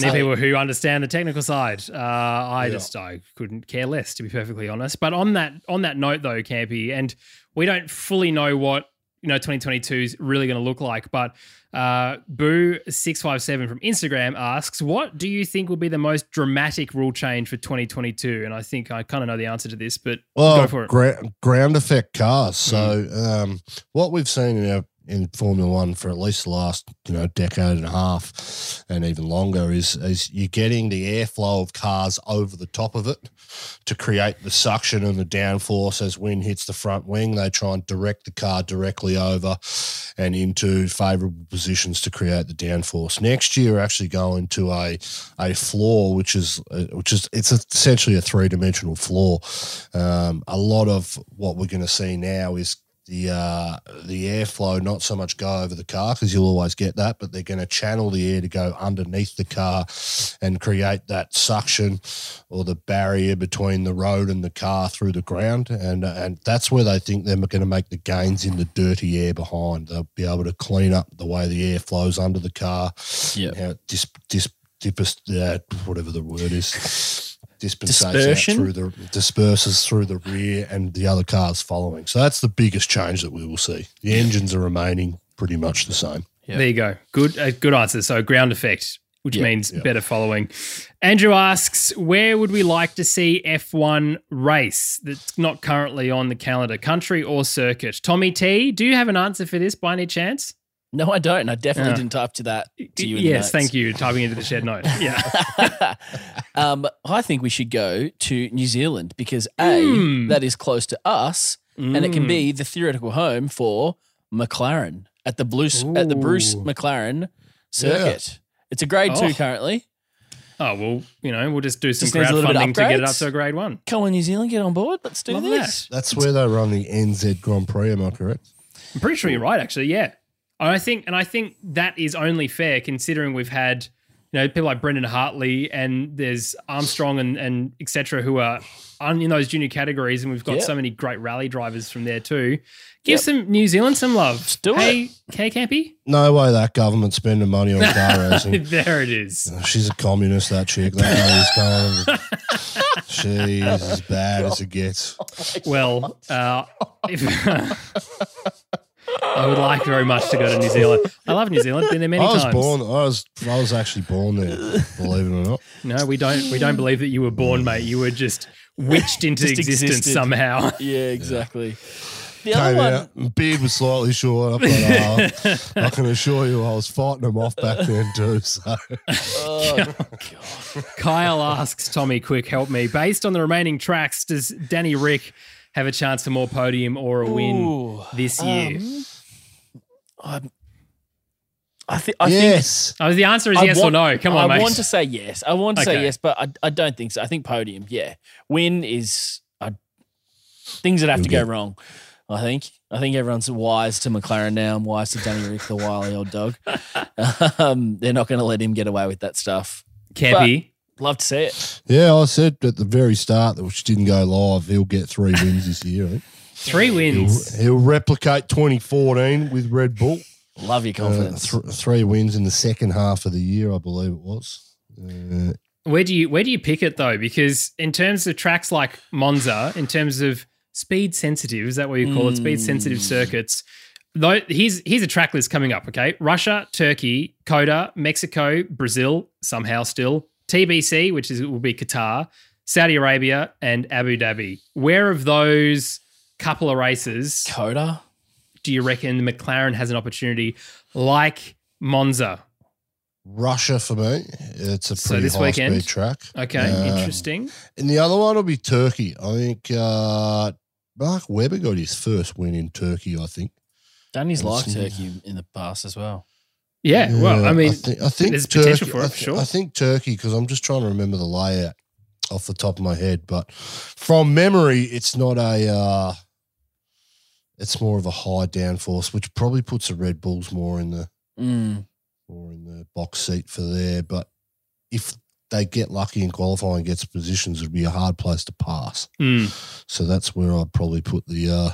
[LAUGHS] need people who understand the technical side. Uh, I just I couldn't care less, to be perfectly honest. But on that on that note, though, Campy, and we don't fully know what you know 2022 is really going to look like, but uh, Boo six five seven from Instagram asks, "What do you think will be the most dramatic rule change for 2022?" And I think I kind of know the answer to this, but Well, go for it. gra- ground effect cars. So, um, what we've seen in our in Formula One for at least the last you know decade and a half, and even longer, is is you're getting the airflow of cars over the top of it to create the suction and the downforce as wind hits the front wing. They try and direct the car directly over and into favourable positions to create the downforce. Next year, we're actually going to a a floor which is uh, which is it's essentially a three dimensional floor. Um, a lot of what we're going to see now is the uh, the airflow not so much go over the car because you'll always get that, but they're going to channel the air to go underneath the car and create that suction or the barrier between the road and the car through the ground, and and that's where they think they're going to make the gains in the dirty air behind. They'll be able to clean up the way the air flows under the car, yeah, how it dis, dis, uh, whatever the word is. Dispensates Dispersion? through the disperses through the rear and the other cars following. So that's the biggest change that we will see. The engines are remaining pretty much the same. There you go. Good, uh, good answer. So ground effect, which Yeah. means better following. Andrew asks, where would we like to see F1 race that's not currently on the calendar, country or circuit? Tommy T, do you have an answer for this by any chance? No, I don't. I definitely Yeah. didn't type to that to you. in the yes, notes. thank you. Typing into the shared note. [LAUGHS] Yeah. [LAUGHS] um, I think we should go to New Zealand because a Mm. that is close to us, and it can be the theoretical home for McLaren at the Bruce at the Bruce McLaren circuit. It's a grade Oh. two currently. Oh, well, you know, we'll just do some Just needs a little bit of crowdfunding to get it up to a grade one. Come on, New Zealand, get on board. Let's do Love this. That's where they run the NZ Grand Prix, am I correct? I'm pretty sure you're right, actually. Yeah, and I think, and I think that is only fair considering we've had, you know, people like Brendan Hartley and there's Armstrong and and etc. who are on in those junior categories, and we've got Yep. so many great rally drivers from there too. Give Yep. some New Zealand some love. do hey, K Campy. No way that government spending money on car [LAUGHS] racing. there it is. She's a communist, that chick. That lady's going. She's as bad as it gets. Well, uh, if, [LAUGHS] I would like very much to go to New Zealand. I love New Zealand. Been there many I was times. born. I was. I was actually born there. Believe it or not. No, we don't. We don't believe that you were born, mate. You were just witched into Just existence existed. somehow. [LAUGHS] Yeah, exactly. The other Came one, out. my Beard was slightly short, but uh, I can assure you, I was fighting them off back then too. So oh, [LAUGHS] Kyle asks Tommy, quick, help me. Based on the remaining tracks, does Danny Rick have a chance for more podium or a win Ooh, this year? um, I'm- I, thi- I think yes, oh, the answer is I yes want- or no. Come on, mate. I mate. want to say yes. I want to Okay. say yes, but I, I don't think so. I think podium, yeah. Win is I, things that have to go You'll get- wrong. I think. I think everyone's wise to McLaren now and wise to Danny Rick, the wily old dog. [LAUGHS] Um, they're not going to let him get away with that stuff. Campy. Love to see it. yeah. I said at the very start that which didn't go live. He'll get three wins this year. I think. Three He'll, wins. he'll replicate 2014 with Red Bull. Love your Uh, confidence. th- three wins in the second half of the year, I believe it was. Uh, Where do you where do you pick it though? Because in terms of tracks like Monza, in terms of speed sensitive, is that what you call it? Speed sensitive circuits. Though here's here's a track list coming up. Okay, Russia, Turkey, COTA, Mexico, Brazil, somehow still TBC, which is will be Qatar, Saudi Arabia, and Abu Dhabi. Where of those couple of races COTA. do you reckon McLaren has an opportunity like Monza? Russia for me. It's a So pretty this high weekend? speed track. Okay, Uh, interesting. And the other one will be Turkey. I think uh, Mark Webber got his first win in Turkey, I think. Danny's liked. Turkey in the past as well. Yeah, well, I mean, I think, I think there's potential Turkey- for it, I for sure. I think Turkey because I'm just trying to remember the layout off the top of my head, but from memory, it's not a. Uh, it's more of a high downforce, which probably puts the Red Bulls more in the Mm. more in the box seat for there. But if they get lucky in qualifying and gets positions, it'd be a hard place to pass. mm. So that's where I'd probably put the uh,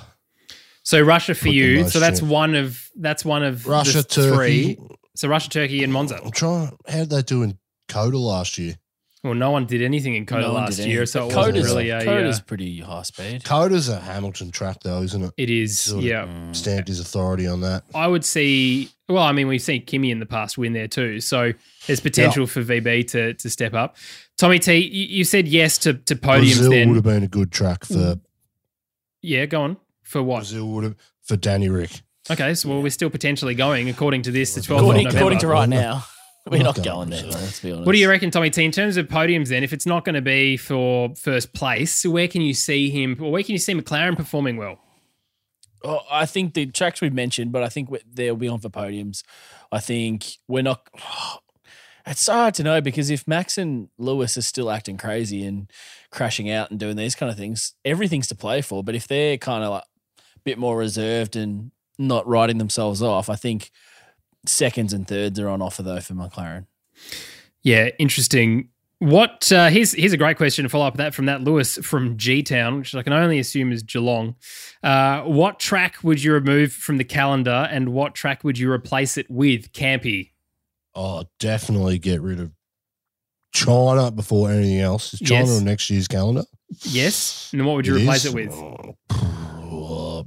So Russia for you. So that's one of that's one of Russia, the Turkey. three. So Russia, Turkey, and Monza. I'm trying. How did they do in COTA last year? Well, no one did anything in COTA No one last did year, anything. so it But wasn't COTA's, really a. COTA's pretty high speed. COTA's a Hamilton track, though, isn't it? it is, Sort of. yeah. Mm. Stamped his authority on that. I would see. Well, I mean, we've seen Kimi in the past win there too, so there's potential for VB to to step up. Tommy T, you, you said yes to to podiums. Then Brazil then, would have been a good track for yeah, go on for what? Brazil would have for Danny Rick. Okay, so well, we're still potentially going according to this. The 12th According, of according to right now, we're Not not going going there. so. Let's be honest. What do you reckon, Tommy T? In terms of podiums, then, if it's not going to be for first place, where can you see him, or where can you see McLaren performing well? Oh, I think the tracks we've mentioned, but I think they'll be on for podiums. I think we're not. [SIGHS] It's so hard to know because if Max and Lewis are still acting crazy and crashing out and doing these kind of things, everything's to play for. But if they're kind of like a bit more reserved and not writing themselves off, I think seconds and thirds are on offer though for McLaren. Yeah, interesting. What uh, here's here's a great question to follow up that from that Lewis from G Town, which I can only assume is Geelong. Uh, what track would you remove from the calendar, and what track would you replace it with? Campy. Oh, definitely get rid of China before anything else. Is China Yes. on next year's calendar? Yes, and what would you replace is? it with?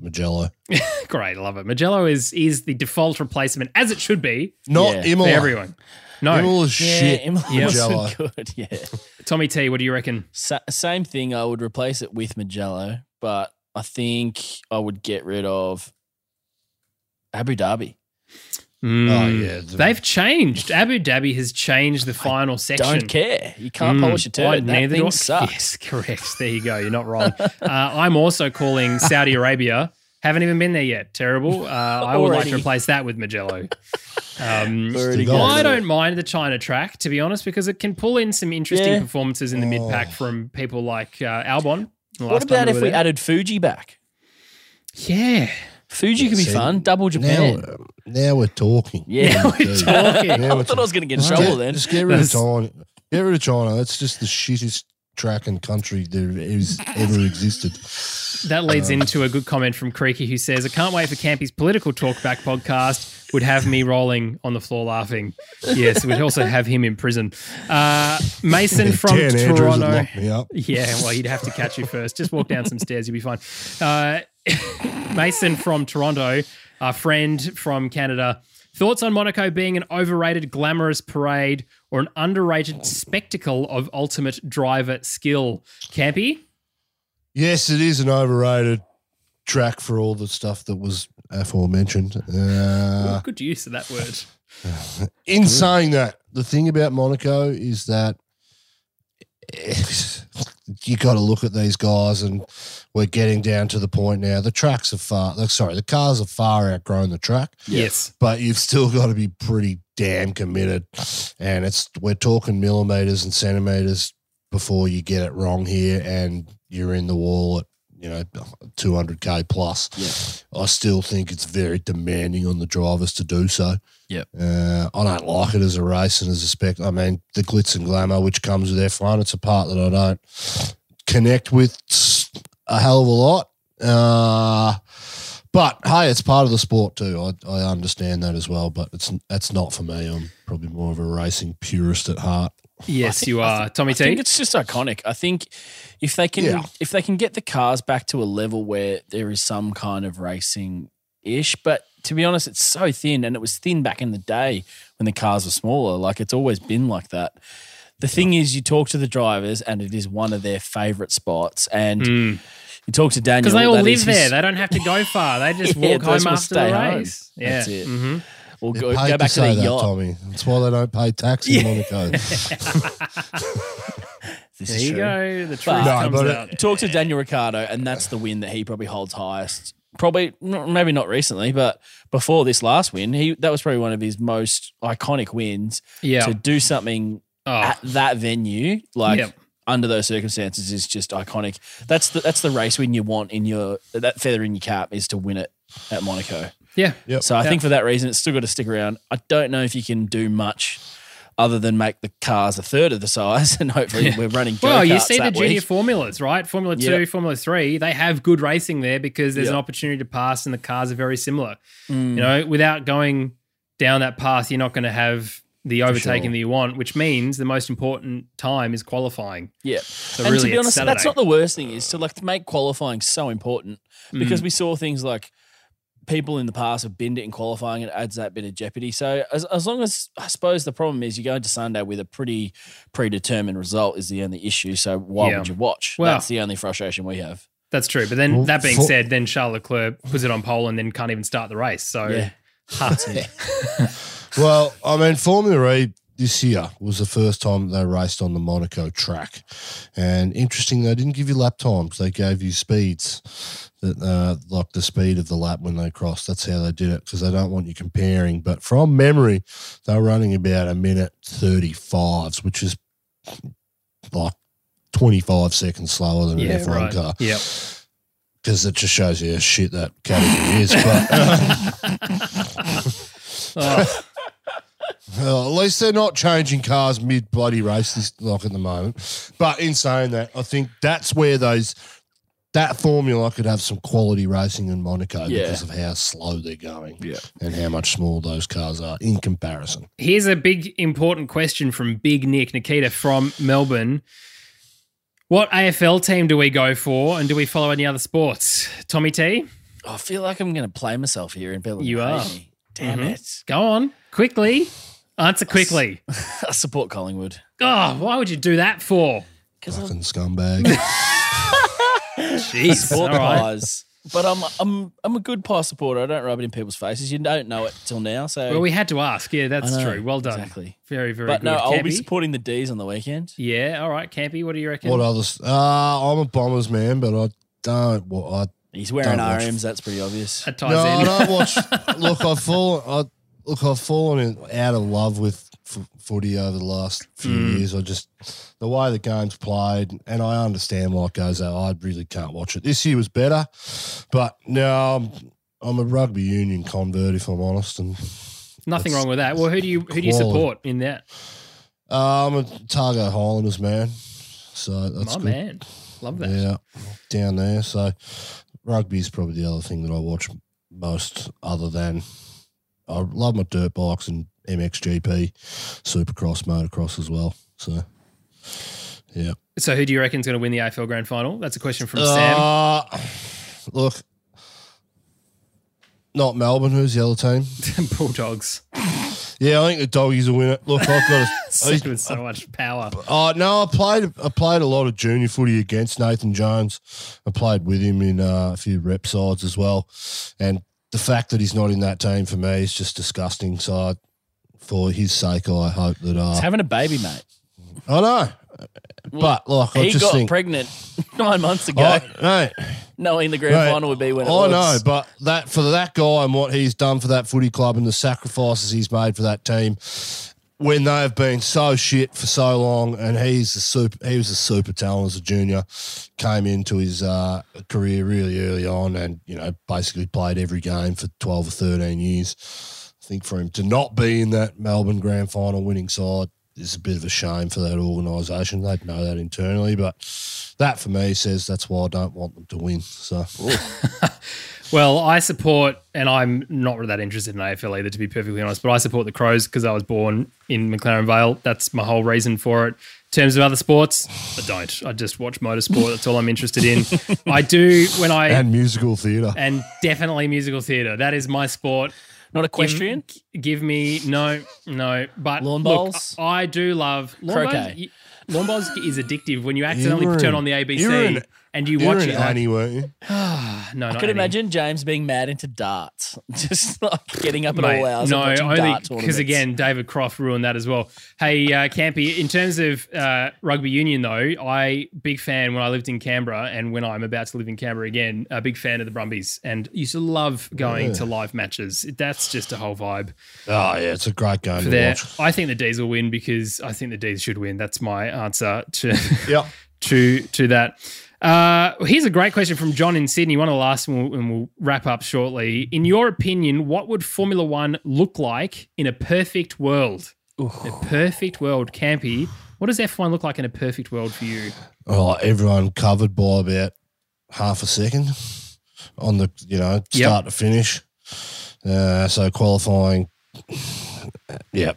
Mugello. [LAUGHS] Great, love it. Mugello is is the default replacement, as it should be Not Yeah. for everyone. No, Imola is shit. Imola Yeah. wasn't [LAUGHS] good. Yeah. Tommy T, what do you reckon? Sa- same thing. I would replace it with Mugello, but I think I would get rid of Abu Dhabi. Mm. Oh, yeah. The- They've changed. Abu Dhabi has changed the final section. Don't care. You can't Mm, polish a I- turd. That neither do thing I. sucks. Yes, [LAUGHS] correct. There you go. You're not wrong. uh, I'm also calling Saudi Arabia. Haven't even been there yet. Terrible. Uh, I would like to replace that with Mugello. Um, [LAUGHS] Already Still I don't mind the China track, to be honest, because it can pull in some interesting Yeah. performances in the mid pack Oh. from people like uh, Albon. What last time about if were we there. added Fuji back? Yeah. Fuji could be See, fun. Double Japan. now we're talking. Yeah, we're do. talking. Now I we're thought I was going to get in Just trouble get- then. Just get rid of China. Get rid of China. That's just the shittest track and country there is ever existed. That leads Um, into a good comment from Creaky who says, I can't wait for Campy's political talkback podcast. Would have me rolling on the floor laughing. Yes, we'd also have him in prison. Uh, Mason [LAUGHS] from Dan Andrews would Toronto. lock me up. Yeah, well, he'd have to catch you first. Just walk down some stairs, you'll be fine. Uh, Mason from Toronto, our friend from Canada. Thoughts on Monaco being an overrated, glamorous parade or an underrated spectacle of ultimate driver skill? Campy? Yes, it is an overrated track for all the stuff that was aforementioned. Uh, Good use of that word. [LAUGHS] in saying that, the thing about Monaco is that [LAUGHS] you got to look at these guys, and we're getting down to the point now. The tracks are far, like, sorry, the cars have far outgrown the track, Yes. but you've still got to be pretty damn committed. And it's we're talking millimeters and centimeters before you get it wrong here, and you're in the wall at you know 200k plus. Yeah. I still think it's very demanding on the drivers to do so. Yep. Uh, I don't like it as a race and as a spec. I mean, the glitz and glamour which comes with F1, it's a part that I don't connect with a hell of a lot. Uh, but hey, it's part of the sport too. I, I understand that as well, but it's that's not for me. I'm probably more of a racing purist at heart. Yes, you are. Tommy I think it's just iconic. I think if they can Yeah. if they can get the cars back to a level where there is some kind of racing ish, but to be honest, it's so thin and it was thin back in the day when the cars were smaller. Like it's always been like that. The thing is you talk to the drivers and it is one of their favourite spots and you talk to Daniel Because they all live there. his- They don't have to go [LAUGHS] far. They just Yeah, walk home just will after the stay home. race. Yeah. That's it. Mm-hmm. or go, paid go back to, say their that, yacht. Tommy. That's why they don't pay tax in Monaco. [LAUGHS] [LAUGHS] This There is you true. go. The truth But- No, comes but it- out. talk to Daniel Ricciardo, and that's the win that he probably holds highest. Probably maybe not recently, but before this last win, he that was probably one of his most iconic wins. Yeah. To do something Oh. at that venue, like Yep. Under those circumstances, is just iconic. That's the that's the race win you want in your that feather in your cap is to win it at Monaco. Yeah. Yep. So I Yeah. think for that reason, it's still got to stick around. I don't know if you can do much other than make the cars a third of the size, [LAUGHS] and hopefully we're running. Well, you go-karts see the junior week. formulas, right? Formula two, Yep. Formula three, they have good racing there because there's an opportunity to pass and the cars are very similar. Mm. You know, without going down that path, you're not going to have the overtaking sure. that you want, which means the most important time is qualifying. Yeah. So and really, to be honest, Saturday. that's not the worst thing is to like to make qualifying so important Mm. because we saw things like people in the past have binned it in qualifying and it adds that bit of jeopardy. So as, as long as I suppose the problem is you go into Sunday with a pretty predetermined result is the only issue. So why Yeah. would you watch? Well- That's the only frustration we have. That's true. But then Well, that being for- said, then Charles Leclerc puts it on pole and then can't even start the race. So Yeah. [LAUGHS] Well, I mean, Formula E this year was the first time they raced on the Monaco track. And interesting, they didn't give you lap times, they gave you speeds. That uh, like the speed of the lap when they crossed. That's how they did it because they don't want you comparing. But from memory, they were running about a minute thirty fives, which is like twenty five seconds slower than yeah, an F1 right. car. Yep. Because it just shows you how shit that category is. But [LAUGHS] [LAUGHS] Oh, Well, at least they're not changing cars mid bloody race this like at the moment. But in saying that, I think that's where those that formula could have some quality racing in Monaco Yeah. because of how slow they're going Yeah. and how much smaller those cars are in comparison. Here's a big important question from Big Nick Nikita from Melbourne. What AFL team do we go for, and do we follow any other sports? Tommy T, I feel like I'm going to play myself here in people You are. me. Damn Mhm. it. go on quickly. Answer quickly. [LAUGHS] I support Collingwood. Oh, why would you do that for? Because I Fucking scumbag. [LAUGHS] [LAUGHS] Jeez, support all the right. Pies. But I'm I'm I'm a good pie supporter. I don't rub it in people's faces. You don't know it till now. So Well, we had to ask. Yeah, that's I know, true. Well done. Exactly. Very, very But good. no, I'll be Campy? supporting the D's on the weekend. Yeah, all right. Campy, what do you reckon? what others? Uh, I'm a Bombers man, but I don't. Well, I He's wearing Don't watch. RMs. That's pretty obvious. that ties no, I in. don't watch. look, I've fallen. Look, I've fallen in, out of love with f- footy over the last few Mm. years. I just the way the game's played, and I understand why it goes out. I really can't watch it. This year was better, but now I'm, I'm a rugby union convert, if I'm honest. And Nothing wrong with that. Well, who do you who do you support in that? uh, I'm a Otago Highlanders man, so that's My good. man, love that. Yeah, down there. So rugby is probably the other thing that I watch most, other than I love my dirt bikes and MXGP, Supercross, motocross as well. So yeah. So, who do you reckon is going to win the AFL Grand Final? That's a question from Sam. Uh, look, not Melbourne. Who's the other team? [LAUGHS] Bulldogs. Yeah, I think the doggies will win it. Look, I've got [LAUGHS] to. with so much power. Oh no, I played. I played a lot of junior footy against Nathan Jones. I played with him in uh, a few rep sides as well, and the fact that he's not in that team for me is just disgusting. So, I, for his sake, I hope that. He's Uh, having a baby, mate. I know, but like I he just got think. pregnant [LAUGHS] nine months ago, I, hey, knowing the grand Right. final would be when it I was. know, but that for that guy and what he's done for that footy club and the sacrifices he's made for that team, when they have been so shit for so long, and he's a super, he was a super talent as a junior, came into his uh, career really early on, and you know basically played every game for twelve or thirteen years. I think for him to not be in that Melbourne Grand Final winning side is a bit of a shame for that organisation. They'd know that internally, but that for me says that's why I don't want them to win. So [LAUGHS] Well, I support, and I'm not that interested in AFL either, to be perfectly honest, but I support the Crows because I was born in McLaren Vale. That's my whole reason for it. In terms of other sports, I don't. I just watch motorsport. That's all I'm interested in. [LAUGHS] I do when I. and musical theatre. and definitely musical theatre. That is my sport. Not equestrian. Give, give me no, no. But Lawn look, bowls? I do love lawn Croquet. bowls. Lawn bowls is addictive when you accidentally were turn on the ABC in- and you You were watch an it. like- Annie, weren't you? [GASPS] [LAUGHS] no, I not could Annie. imagine James being mad into darts, [LAUGHS] just like getting up at Mate, all hours. no, and only because again, David Croft ruined that as well. Hey, uh, Campy, in terms of uh, rugby union, though, I big fan when I lived in Canberra, and when I'm about to live in Canberra again, a big fan of the Brumbies, and used to love going to live matches. That's just a whole vibe Oh yeah, it's a great game to there. watch. I think the D's will win because I think the D's should win. That's my answer to Yep. [LAUGHS] to to that. Uh, here's a great question from John in Sydney. One of the last, and we'll, and we'll wrap up shortly. In your opinion, what would Formula One look like in a perfect world? A perfect world, Campy. What does F1 look like in a perfect world for you? Oh, everyone covered by about half a second on the you know start to finish. Uh, so qualifying, yeah.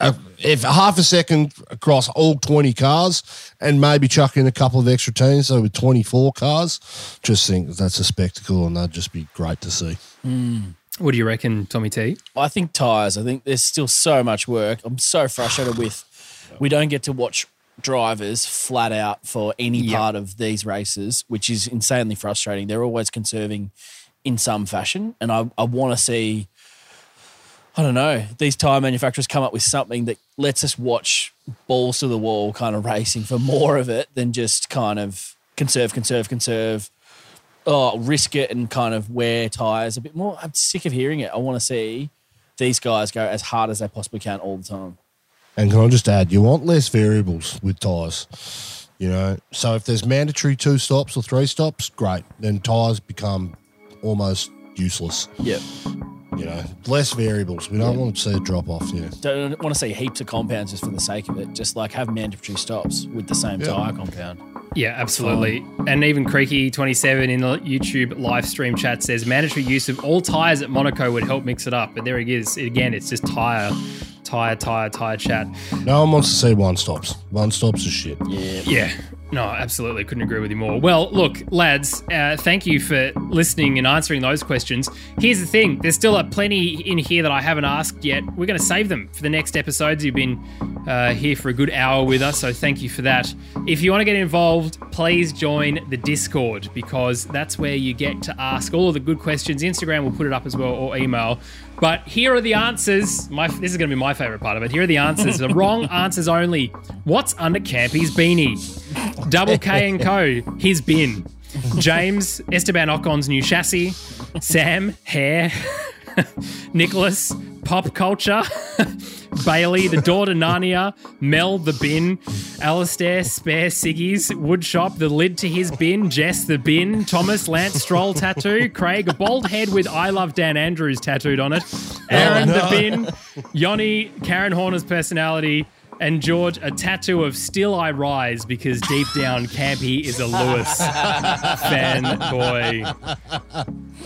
Uh, if half a second across all 20 cars and maybe chuck in a couple of extra teams, so with 24 cars, just think that's a spectacle and that'd just be great to see. What do you reckon, Tommy T? I think tires. I think there's still so much work. I'm so frustrated with we don't get to watch drivers flat out for any Yep. part of these races, which is insanely frustrating. They're always conserving in some fashion, and I, I want to see. I don't know. These tire manufacturers come up with something that lets us watch balls to the wall kind of racing for more of it than just kind of conserve, conserve, conserve. Oh, risk it and kind of wear tires a bit more. I'm sick of hearing it. I want to see these guys go as hard as they possibly can all the time. And can I just add, you want less variables with tyres. You know, so if there's mandatory two stops or three stops, great. Then tyres become almost useless. Yep. You know, less variables. We don't want to see a drop off. Yeah. Don't want to see heaps of compounds just for the sake of it. Just like have mandatory stops with the same Yeah. tire compound. Yeah, absolutely. And even Creaky27 in the YouTube live stream chat says mandatory use of all tires at Monaco would help mix it up. But there it is. Again, it's just tire, tire, tire, tire chat. No one wants to see one stops. One stops is shit. Yeah. Yeah. No, absolutely. Couldn't agree with you more. Well, look, lads, uh, thank you for listening and answering those questions. Here's the thing there's still a plenty in here that I haven't asked yet. We're going to save them for the next episodes. You've been uh, here for a good hour with us, so thank you for that. If you want to get involved, please join the Discord because that's where you get to ask all of the good questions. Instagram will put it up as well or email. But here are the answers. My this is going to be my favorite part of it. Here are the answers. the [LAUGHS] wrong answers only. What's under Campy's beanie? Double K and Co. His bin. James Esteban Ocon's new chassis. Sam hair. [LAUGHS] Nicholas pop culture. [LAUGHS] Bailey, the door to Narnia, Mel, the bin, Alistair, spare ciggies, Woodshop, the lid to his bin, Jess, the bin, Thomas, Lance Stroll tattoo, Craig, a bald head with I love Dan Andrews tattooed on it, oh, Aaron, the bin, Yoni, Karen Horner's personality, and George, a tattoo of Still I Rise because deep down, Campy is a Lewis fanboy.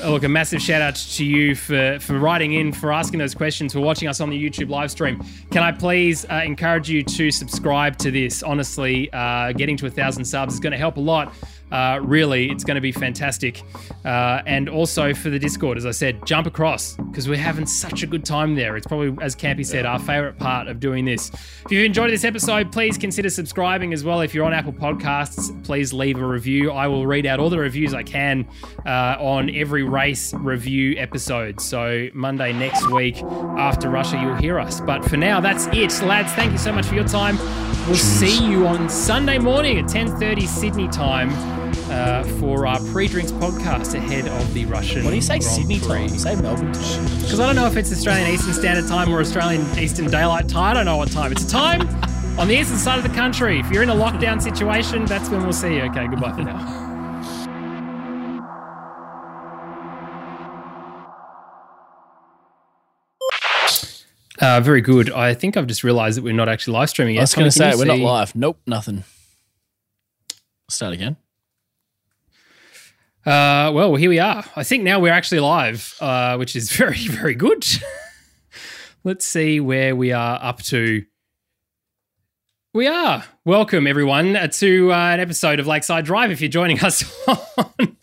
Look, a massive shout out to you for, for writing in, for asking those questions, for watching us on the YouTube live stream. Can I please uh, encourage you to subscribe to this? Honestly, uh, getting to a thousand subs is going to help a lot. Uh, really, it's going to be fantastic. Uh, and also for the Discord, as I said, jump across because we're having such a good time there. It's probably, as Campy said, our favorite part of doing this. If you've enjoyed this episode, please consider subscribing as well. If you're on Apple Podcasts, please leave a review. I will read out all the reviews I can uh, on every race review episode. So Monday next week after Russia, you'll hear us. But for now, that's it, lads. Thank you so much for your time. We'll see you on Sunday morning at 10:30 Sydney time uh, for our pre-drinks podcast ahead of the Russian. What do you say, Grand Sydney Prix. time? You say Melbourne time. Because I don't know if it's Australian Eastern Standard Time or Australian Eastern Daylight Time. I don't know what time. It's a time on the eastern side of the country. If you're in a lockdown situation, that's when we'll see you. Okay, goodbye for now. [LAUGHS] Uh, very good. I think I've just realised that we're not actually live streaming yet. I was going to say we're not live. Nope, nothing. Start again. Uh, well, here we are. I think now we're actually live, uh, which is [LAUGHS] very, very good. [LAUGHS] Let's see where we are up to. We are. Welcome, everyone, uh, to uh, an episode of Lakeside Drive. If you're joining us [LAUGHS] on [LAUGHS]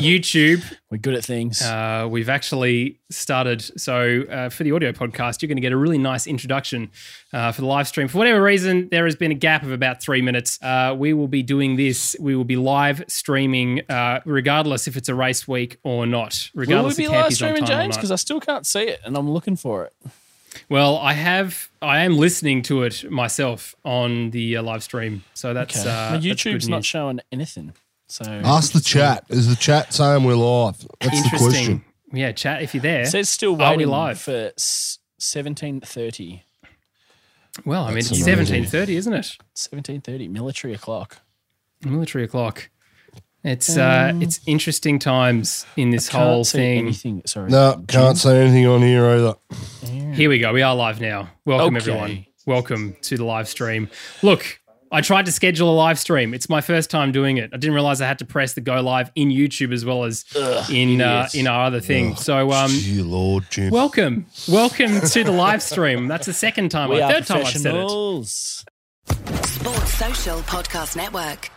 YouTube, We're good at things. uh, we've actually started. So, uh, for the audio podcast, you're going to get a really nice introduction uh, for the live stream. For whatever reason, there has been a gap of about three minutes. Uh, we will be doing this. We will be live streaming, uh, regardless if it's a race week or not. Will we be live streaming, James? Because I still can't see it, and I'm looking for it. Well, I have. I am listening to it myself on the uh, live stream. So that's Okay. uh, My that's good YouTube's not news. showing anything. So Ask the chat. Is the chat saying we're live? That's the question. Yeah, chat if you're there. It says still Are we waiting live? for seventeen thirty. well, I mean, That's it's seventeen thirty, isn't it? Seventeen thirty, military o'clock. Military o'clock. It's uh, it's interesting times in this whole Can't see thing. Anything? Sorry. No, can't say anything on here either. Here we go. We are live now. Welcome Okay. everyone. Welcome to the live stream. Look, I tried to schedule a live stream. It's my first time doing it. I didn't realize I had to press the go live in YouTube as well as in uh, in our other thing. So um, Gee, Lord, Jim. welcome, welcome to the live stream. That's the second time, we or third time I've said it. Sports Social Podcast Network.